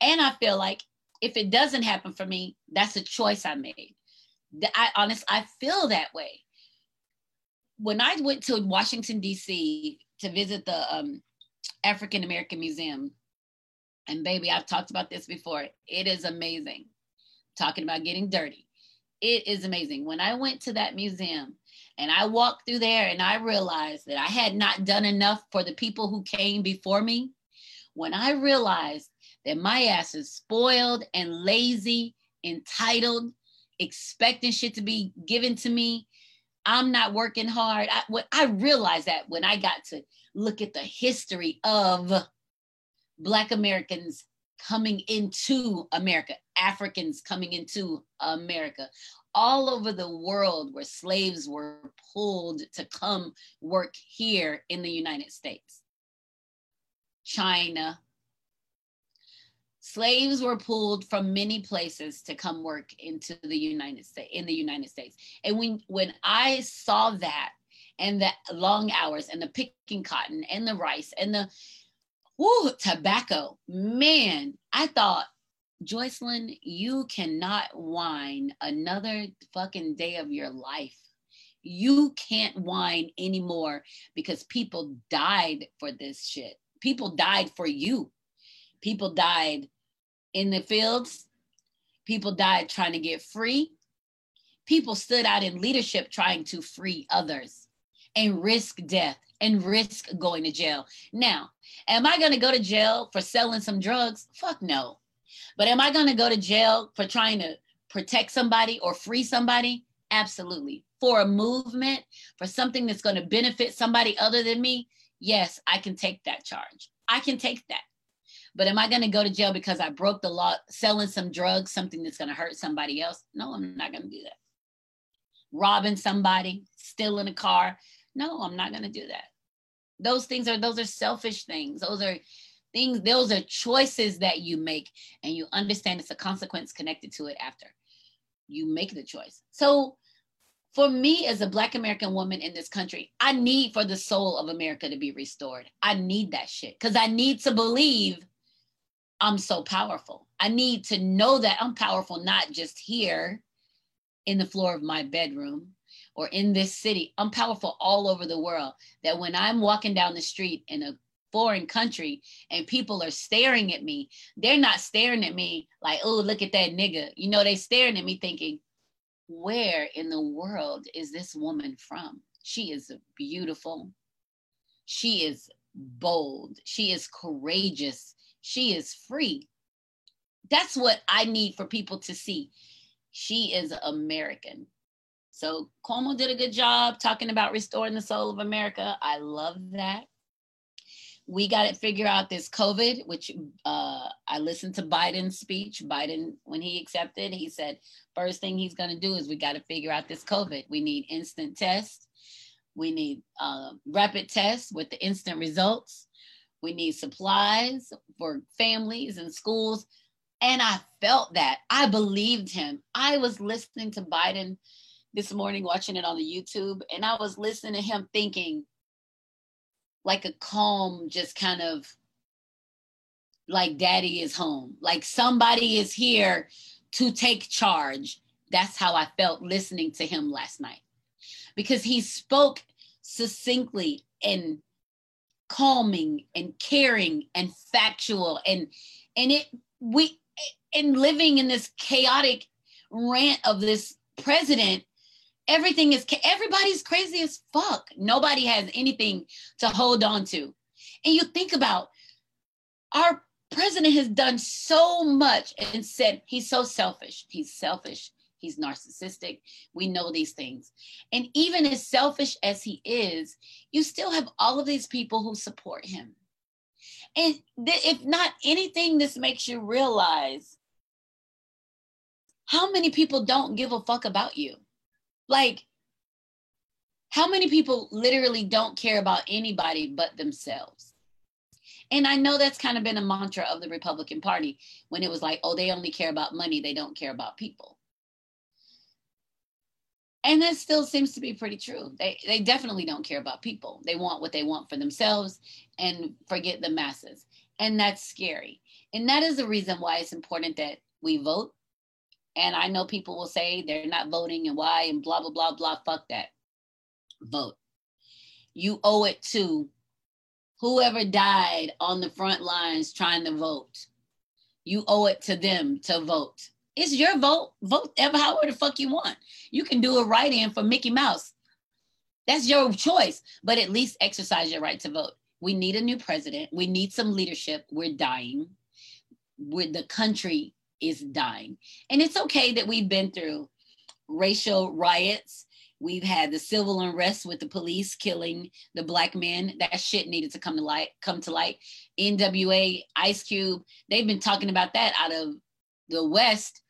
And I feel like if it doesn't happen for me, that's a choice I made. I honest, I feel that way. When I went to Washington D.C. to visit the um, African American Museum, and baby, I've talked about this before. It is amazing. Talking about getting dirty, it is amazing. When I went to that museum and I walked through there, and I realized that I had not done enough for the people who came before me. When I realized that my ass is spoiled and lazy, entitled, expecting shit to be given to me. I'm not working hard. I, what, I realized that when I got to look at the history of Black Americans coming into America, Africans coming into America, all over the world where slaves were pulled to come work here in the United States. China, slaves were pulled from many places to come work into the United States in the United States. And when when I saw that and the long hours and the picking cotton and the rice and the whoo, tobacco, man, I thought, Joycelyn, you cannot whine another fucking day of your life. You can't whine anymore because people died for this shit. People died for you. People died in the fields. People died trying to get free. People stood out in leadership trying to free others and risk death and risk going to jail. Now, am I going to go to jail for selling some drugs? Fuck no. But am I going to go to jail for trying to protect somebody or free somebody? Absolutely. For a movement, for something that's going to benefit somebody other than me? Yes, I can take that charge. I can take that. But am I going to go to jail because I broke the law selling some drugs, something that's going to hurt somebody else? No, I'm not going to do that. Robbing somebody, stealing a car. No, I'm not going to do that. Those things are those are selfish things. Those are things those are choices that you make and you understand it's a consequence connected to it after you make the choice. So for me as a black american woman in this country i need for the soul of america to be restored i need that shit because i need to believe I'm so powerful. I need to know that I'm powerful, not just here in the floor of my bedroom or in this city. I'm powerful all over the world. That when I'm walking down the street in a foreign country and people are staring at me, they're not staring at me like, oh, look at that nigga. You know, they're staring at me thinking, where in the world is this woman from? She is beautiful. She is bold. She is courageous she is free. That's what I need for people to see. She is American. So Cuomo did a good job talking about restoring the soul of America. I love that. We got to figure out this COVID, which uh, I listened to Biden's speech. Biden, when he accepted, he said, first thing he's going to do is we got to figure out this COVID. We need instant tests. We need uh, rapid tests with the instant results. We need supplies for families and schools. And I felt that. I believed him. I was listening to Biden this morning, watching it on the YouTube, and I was listening to him thinking like a calm, just kind of like daddy is home, like somebody is here to take charge. That's how I felt listening to him last night because he spoke succinctly and calming and caring and factual and and it we and living in this chaotic rant of this president everything is everybody's crazy as fuck. Nobody has anything to hold on to. And you think about our president has done so much and said he's so selfish. He's selfish he's narcissistic. We know these things. And even as selfish as he is, you still have all of these people who support him. And th- if not anything, this makes you realize how many people don't give a fuck about you. Like, How many people literally don't care about anybody but themselves? And I know that's kind of been a mantra of the Republican Party when it was like, oh, they only care about money, they don't care about people. And that still seems to be pretty true. They, they definitely don't care about people. They want what they want for themselves and forget the masses. And that's scary. And that is the reason why it's important that we vote. And I know people will say they're not voting and why and blah, blah, blah, blah. Fuck that. Vote. You owe it to whoever died on the front lines trying to vote. You owe it to them to vote. It's your vote. Vote ever however the fuck you want. You can do a write in for Mickey Mouse. That's your choice, but at least exercise your right to vote. We need a new president. We need some leadership. We're dying. We're, the country is dying. And it's okay that we've been through racial riots. We've had the civil unrest with the police killing the black men. That shit needed to come to light. Come to light. NWA, Ice Cube, they've been talking about that out of the West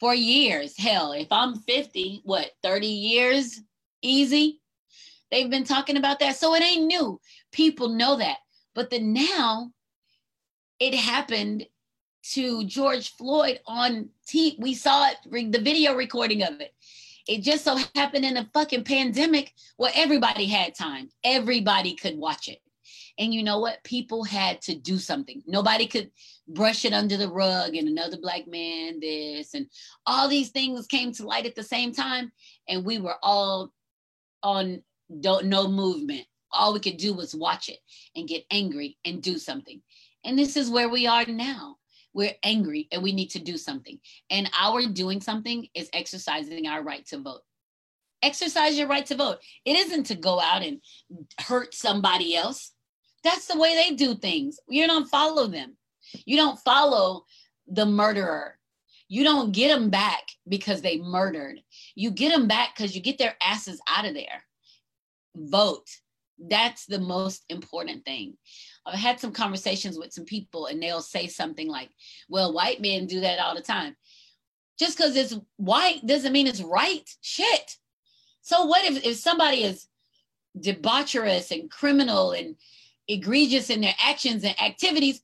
for years. Hell, if I'm 50, what, 30 years easy? They've been talking about that. So it ain't new. People know that. But the now it happened to George Floyd on T. We saw it, the video recording of it. It just so happened in a fucking pandemic where everybody had time. Everybody could watch it. And you know what? People had to do something. Nobody could brush it under the rug and another black man this and all these things came to light at the same time. And we were all on don't no movement. All we could do was watch it and get angry and do something. And this is where we are now. We're angry and we need to do something. And our doing something is exercising our right to vote. Exercise your right to vote. It isn't to go out and hurt somebody else that's the way they do things you don't follow them you don't follow the murderer. You don't get them back because they murdered. You get them back because you get their asses out of there. Vote. That's the most important thing. I've had some conversations with some people and they'll say something like, well, white men do that all the time. Just because it's white doesn't mean it's right. Shit. So what if, if somebody is debaucherous and criminal and egregious in their actions and activities?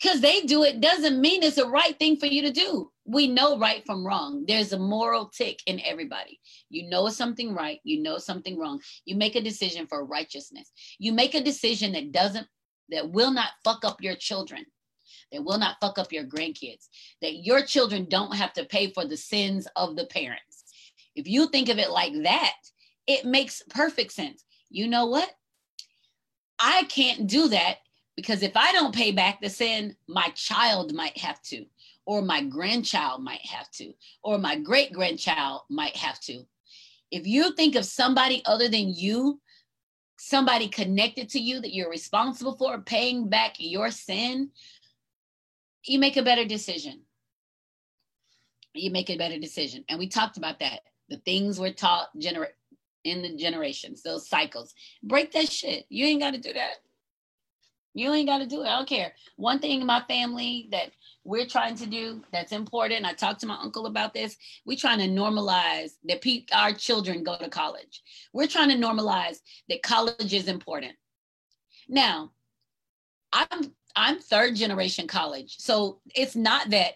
because they do it doesn't mean it's the right thing for you to do. We know right from wrong. There's a moral tick in everybody. You know something right, you know something wrong. You make a decision for righteousness. You make a decision that doesn't, that will not fuck up your children, that will not fuck up your grandkids, that your children don't have to pay for the sins of the parents. If you think of it like that, it makes perfect sense. You know what? I can't do that because if I don't pay back the sin, my child might have to, or my grandchild might have to, or my great grandchild might have to. If you think of somebody other than you, somebody connected to you that you're responsible for paying back your sin, you make a better decision. You make a better decision. And we talked about that. The things we're taught gener- in the generations, those cycles. Break that shit. You ain't got to do that. You ain't got to do it. I don't care. One thing in my family that we're trying to do that's important. I talked to my uncle about this. We're trying to normalize that pe- our children go to college. We're trying to normalize that college is important. Now, I'm I'm third generation college. So it's not that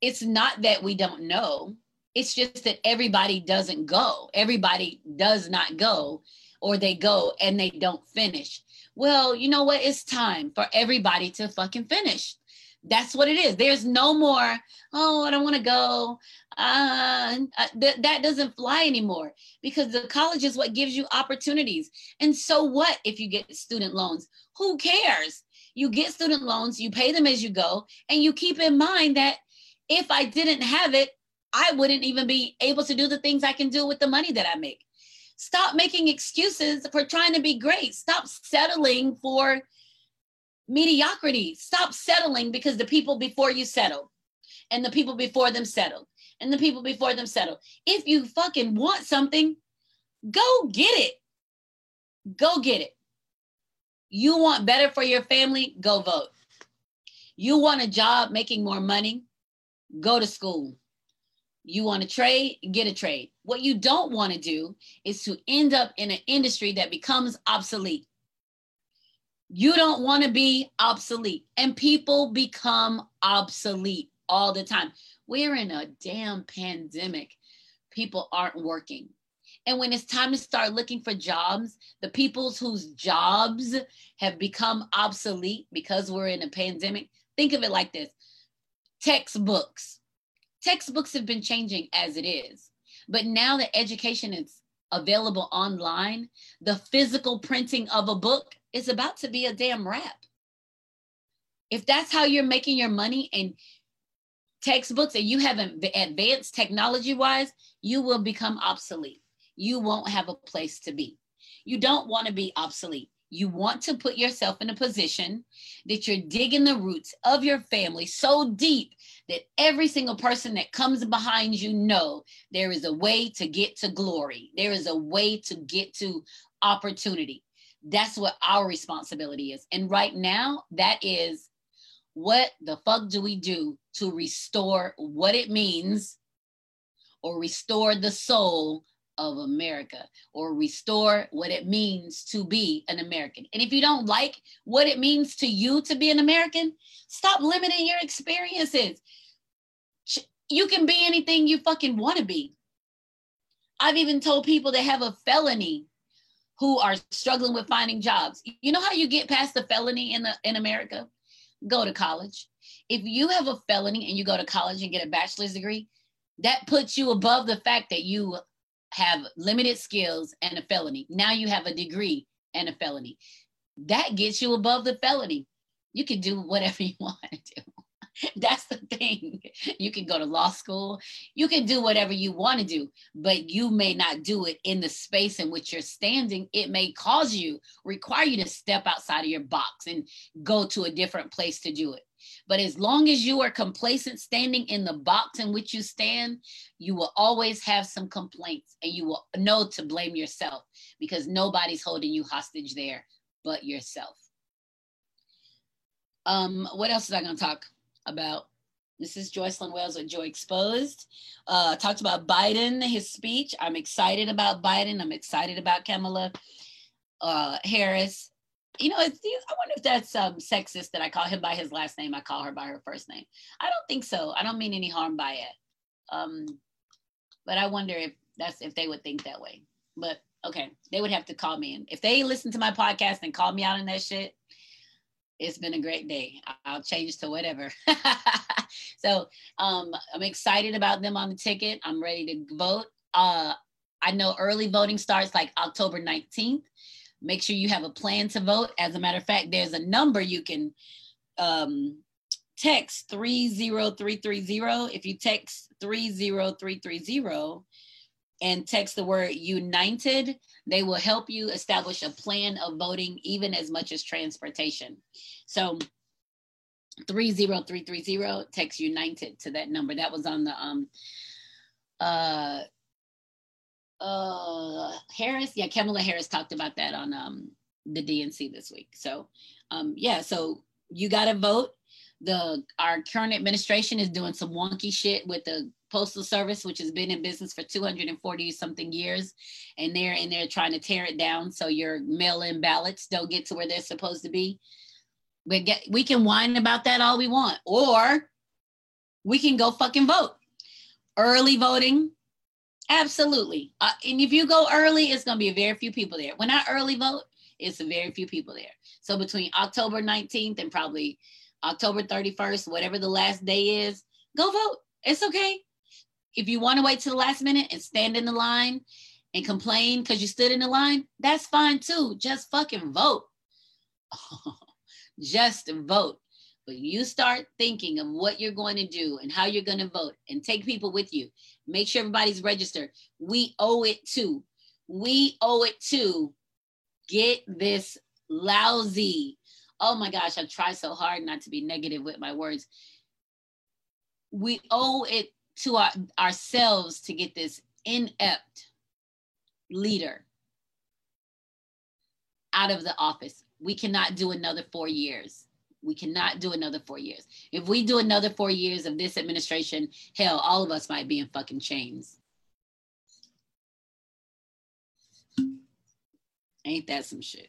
it's not that we don't know. It's just that everybody doesn't go. Everybody does not go or they go and they don't finish well, you know what? It's time for everybody to fucking finish. That's what it is. There's no more, oh, I don't want to go. Uh, uh, th- that doesn't fly anymore because the college is what gives you opportunities. And so what if you get student loans? Who cares? You get student loans, you pay them as you go, and you keep in mind that if I didn't have it, I wouldn't even be able to do the things I can do with the money that I make. Stop making excuses for trying to be great. Stop settling for mediocrity. Stop settling because the people before you settled and the people before them settled and the people before them settled. If you fucking want something, go get it. Go get it. You want better for your family? Go vote. You want a job making more money? Go to school. You want to trade, get a trade. What you don't want to do is to end up in an industry that becomes obsolete. You don't want to be obsolete, and people become obsolete all the time. We're in a damn pandemic. People aren't working. And when it's time to start looking for jobs, the peoples whose jobs have become obsolete because we're in a pandemic, think of it like this textbooks textbooks have been changing as it is. But now that education is available online, the physical printing of a book is about to be a damn wrap. If that's how you're making your money and textbooks and you haven't advanced technology wise, you will become obsolete. You won't have a place to be. You don't want to be obsolete. You want to put yourself in a position that you're digging the roots of your family so deep that every single person that comes behind you know there is a way to get to glory. There is a way to get to opportunity. That's what our responsibility is. And right now, that is what the fuck do we do to restore what it means or restore the soul of America or restore what it means to be an American. And if you don't like what it means to you to be an American, stop limiting your experiences. You can be anything you fucking want to be. I've even told people that have a felony who are struggling with finding jobs. You know how you get past the felony in the in America? Go to college. If you have a felony and you go to college and get a bachelor's degree, that puts you above the fact that you have limited skills and a felony. Now you have a degree and a felony. That gets you above the felony. You can do whatever you want to do. That's the thing. You can go to law school. You can do whatever you want to do, but you may not do it in the space in which you're standing. It may cause you, require you to step outside of your box and go to a different place to do it. But as long as you are complacent standing in the box in which you stand, you will always have some complaints and you will know to blame yourself because nobody's holding you hostage there but yourself. Um, what else is I going to talk about? This is Joycelyn Wells with Joy Exposed. Uh, talked about Biden, his speech. I'm excited about Biden. I'm excited about Kamala uh, Harris you know, it's, I wonder if that's um, sexist that I call him by his last name. I call her by her first name. I don't think so. I don't mean any harm by it. Um, but I wonder if that's if they would think that way. But okay, they would have to call me. And if they listen to my podcast and call me out on that shit, it's been a great day. I'll change to whatever. so um, I'm excited about them on the ticket. I'm ready to vote. Uh, I know early voting starts like October 19th. Make sure you have a plan to vote. As a matter of fact, there's a number you can um, text 30330. If you text 30330 and text the word united, they will help you establish a plan of voting, even as much as transportation. So 30330 text united to that number. That was on the um uh uh Harris, yeah, Kamala Harris talked about that on um the DNC this week. So um yeah, so you gotta vote. The our current administration is doing some wonky shit with the postal service, which has been in business for 240 something years, and they're in there trying to tear it down so your mail-in ballots don't get to where they're supposed to be. We get we can whine about that all we want, or we can go fucking vote. Early voting Absolutely. Uh, and if you go early, it's going to be a very few people there. When I early vote, it's a very few people there. So between October 19th and probably October 31st, whatever the last day is, go vote. It's okay. If you want to wait to the last minute and stand in the line and complain because you stood in the line, that's fine too. Just fucking vote. Just vote. But you start thinking of what you're going to do and how you're going to vote and take people with you. Make sure everybody's registered. We owe it to, we owe it to get this lousy. Oh my gosh, I try so hard not to be negative with my words. We owe it to our, ourselves to get this inept leader out of the office. We cannot do another four years We cannot do another four years. If we do another four years of this administration, hell, all of us might be in fucking chains. Ain't that some shit?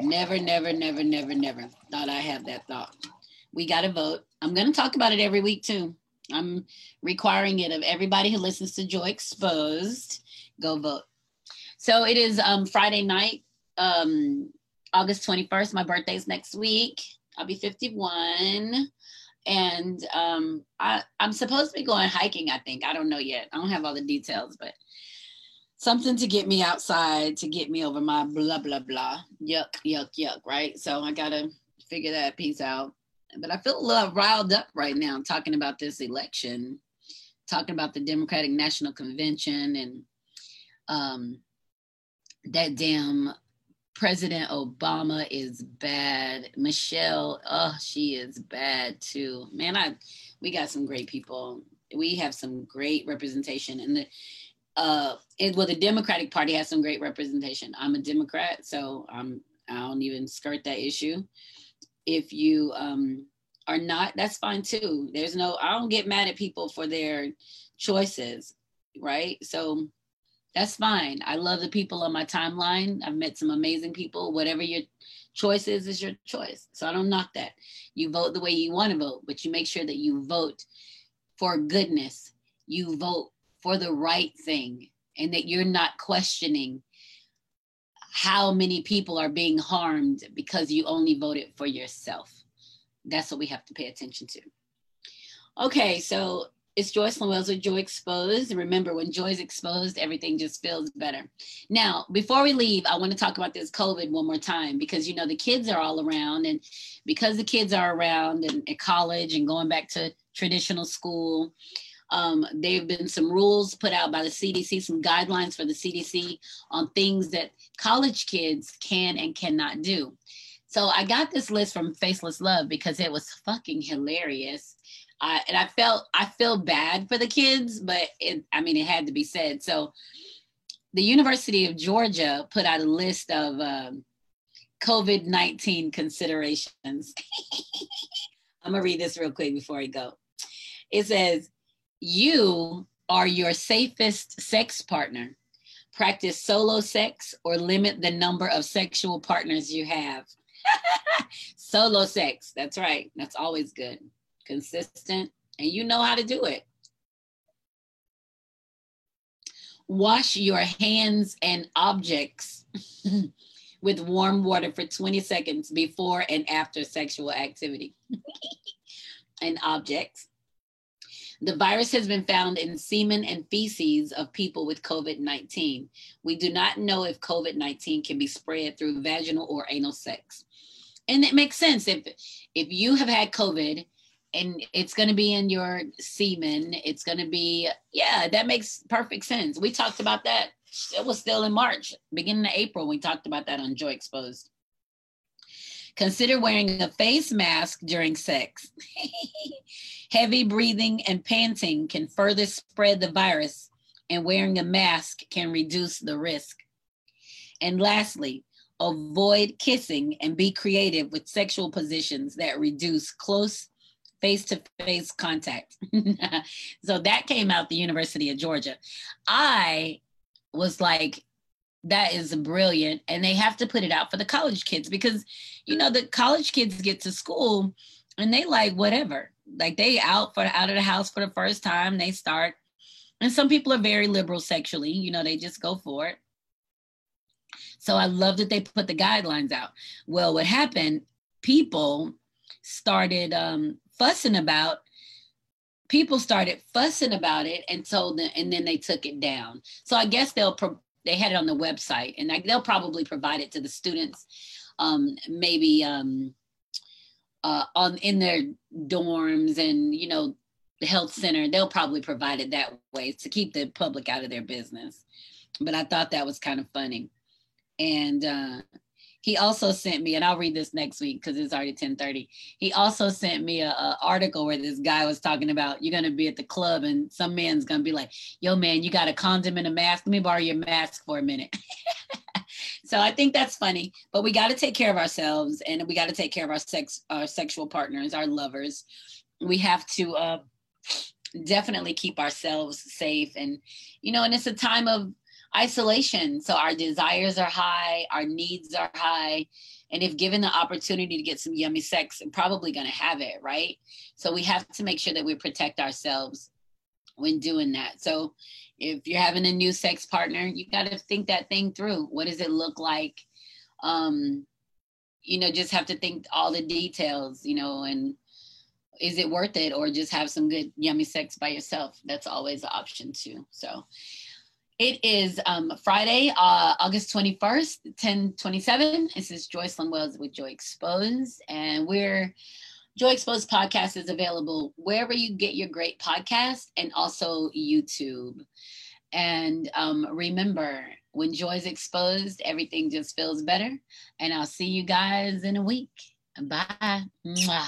Never, never, never, never, never thought I had that thought. We got to vote. I'm going to talk about it every week too. I'm requiring it of everybody who listens to Joy Exposed. Go vote. So it is um, Friday night, um, August 21st. My birthday's next week. I'll be 51. And um, I, I'm supposed to be going hiking, I think. I don't know yet. I don't have all the details, but something to get me outside, to get me over my blah, blah, blah. Yuck, yuck, yuck, right? So I got to figure that piece out. But I feel a little riled up right now talking about this election, talking about the Democratic National Convention and um, that damn President Obama is bad. Michelle, oh, she is bad too. Man, I we got some great people. We have some great representation in the uh and well the Democratic Party has some great representation. I'm a Democrat, so I'm I don't even skirt that issue. If you um are not, that's fine too. There's no I don't get mad at people for their choices, right? So that's fine. I love the people on my timeline. I've met some amazing people. Whatever your choice is, is your choice. So I don't knock that. You vote the way you want to vote, but you make sure that you vote for goodness. You vote for the right thing and that you're not questioning how many people are being harmed because you only voted for yourself. That's what we have to pay attention to. Okay, so it's Joycelyn Wells with Joy Exposed. And remember, when Joy is exposed, everything just feels better. Now, before we leave, I want to talk about this COVID one more time because, you know, the kids are all around. And because the kids are around and at college and going back to traditional school, um, there have been some rules put out by the CDC, some guidelines for the CDC on things that college kids can and cannot do. So I got this list from Faceless Love because it was fucking hilarious and I felt I feel bad for the kids, but it, I mean it had to be said. So the University of Georgia put out a list of um, COVID nineteen considerations. I'm gonna read this real quick before I go. It says, "You are your safest sex partner." Practice solo sex or limit the number of sexual partners you have. solo sex, that's right. That's always good consistent, and you know how to do it. Wash your hands and objects with warm water for 20 seconds before and after sexual activity. and objects. The virus has been found in semen and feces of people with COVID 19. We do not know if COVID 19 can be spread through vaginal or anal sex. And it makes sense if if you have had COVID and it's going to be in your semen. It's going to be, yeah, that makes perfect sense. We talked about that. It was still in March, beginning of April. We talked about that on Joy Exposed. Consider wearing a face mask during sex. Heavy breathing and panting can further spread the virus, and wearing a mask can reduce the risk. And lastly, avoid kissing and be creative with sexual positions that reduce close face to face contact. so that came out the University of Georgia. I was like, that is brilliant. And they have to put it out for the college kids because, you know, the college kids get to school and they like whatever. Like they out for out of the house for the first time. They start. And some people are very liberal sexually, you know, they just go for it. So I love that they put the guidelines out. Well, what happened, people started um, fussing about people started fussing about it and told them and then they took it down. So i guess they'll pro- they had it on the website and they'll probably provide it to the students um, maybe um, uh, on in their dorms and you know the health center. They'll probably provide it that way to keep the public out of their business. But i thought that was kind of funny. And uh, he also sent me, and I'll read this next week because it's already 1030. He also sent me a, a, article where this guy was talking about you're gonna be at the club and some man's gonna be like, yo man, you got a condom and a mask. Let me borrow your mask for a minute. so I think that's funny, but we got to take care of ourselves and we got to take care of our sex, our sexual partners, our lovers. We have to uh, definitely keep ourselves safe. And, you know, and it's a time of isolation. So our desires are high, our needs are high. And if given the opportunity to get some yummy sex, I'm probably going to have it, right? So we have to make sure that we protect ourselves when doing that. So if you're having a new sex partner, you got to think that thing through. What does it look like? Um, you know, just have to think all the details, you know, and is it worth it or just have some good yummy sex by yourself? That's always an option too. So it is um, Friday, uh, August 21st, 1027. This is Joycelyn Wells with Joy Exposed, and we're Joy Exposed podcast is available wherever you get your great podcast and also YouTube. And um, remember, when joy is exposed, everything just feels better. And I'll see you guys in a week. Bye. Mwah.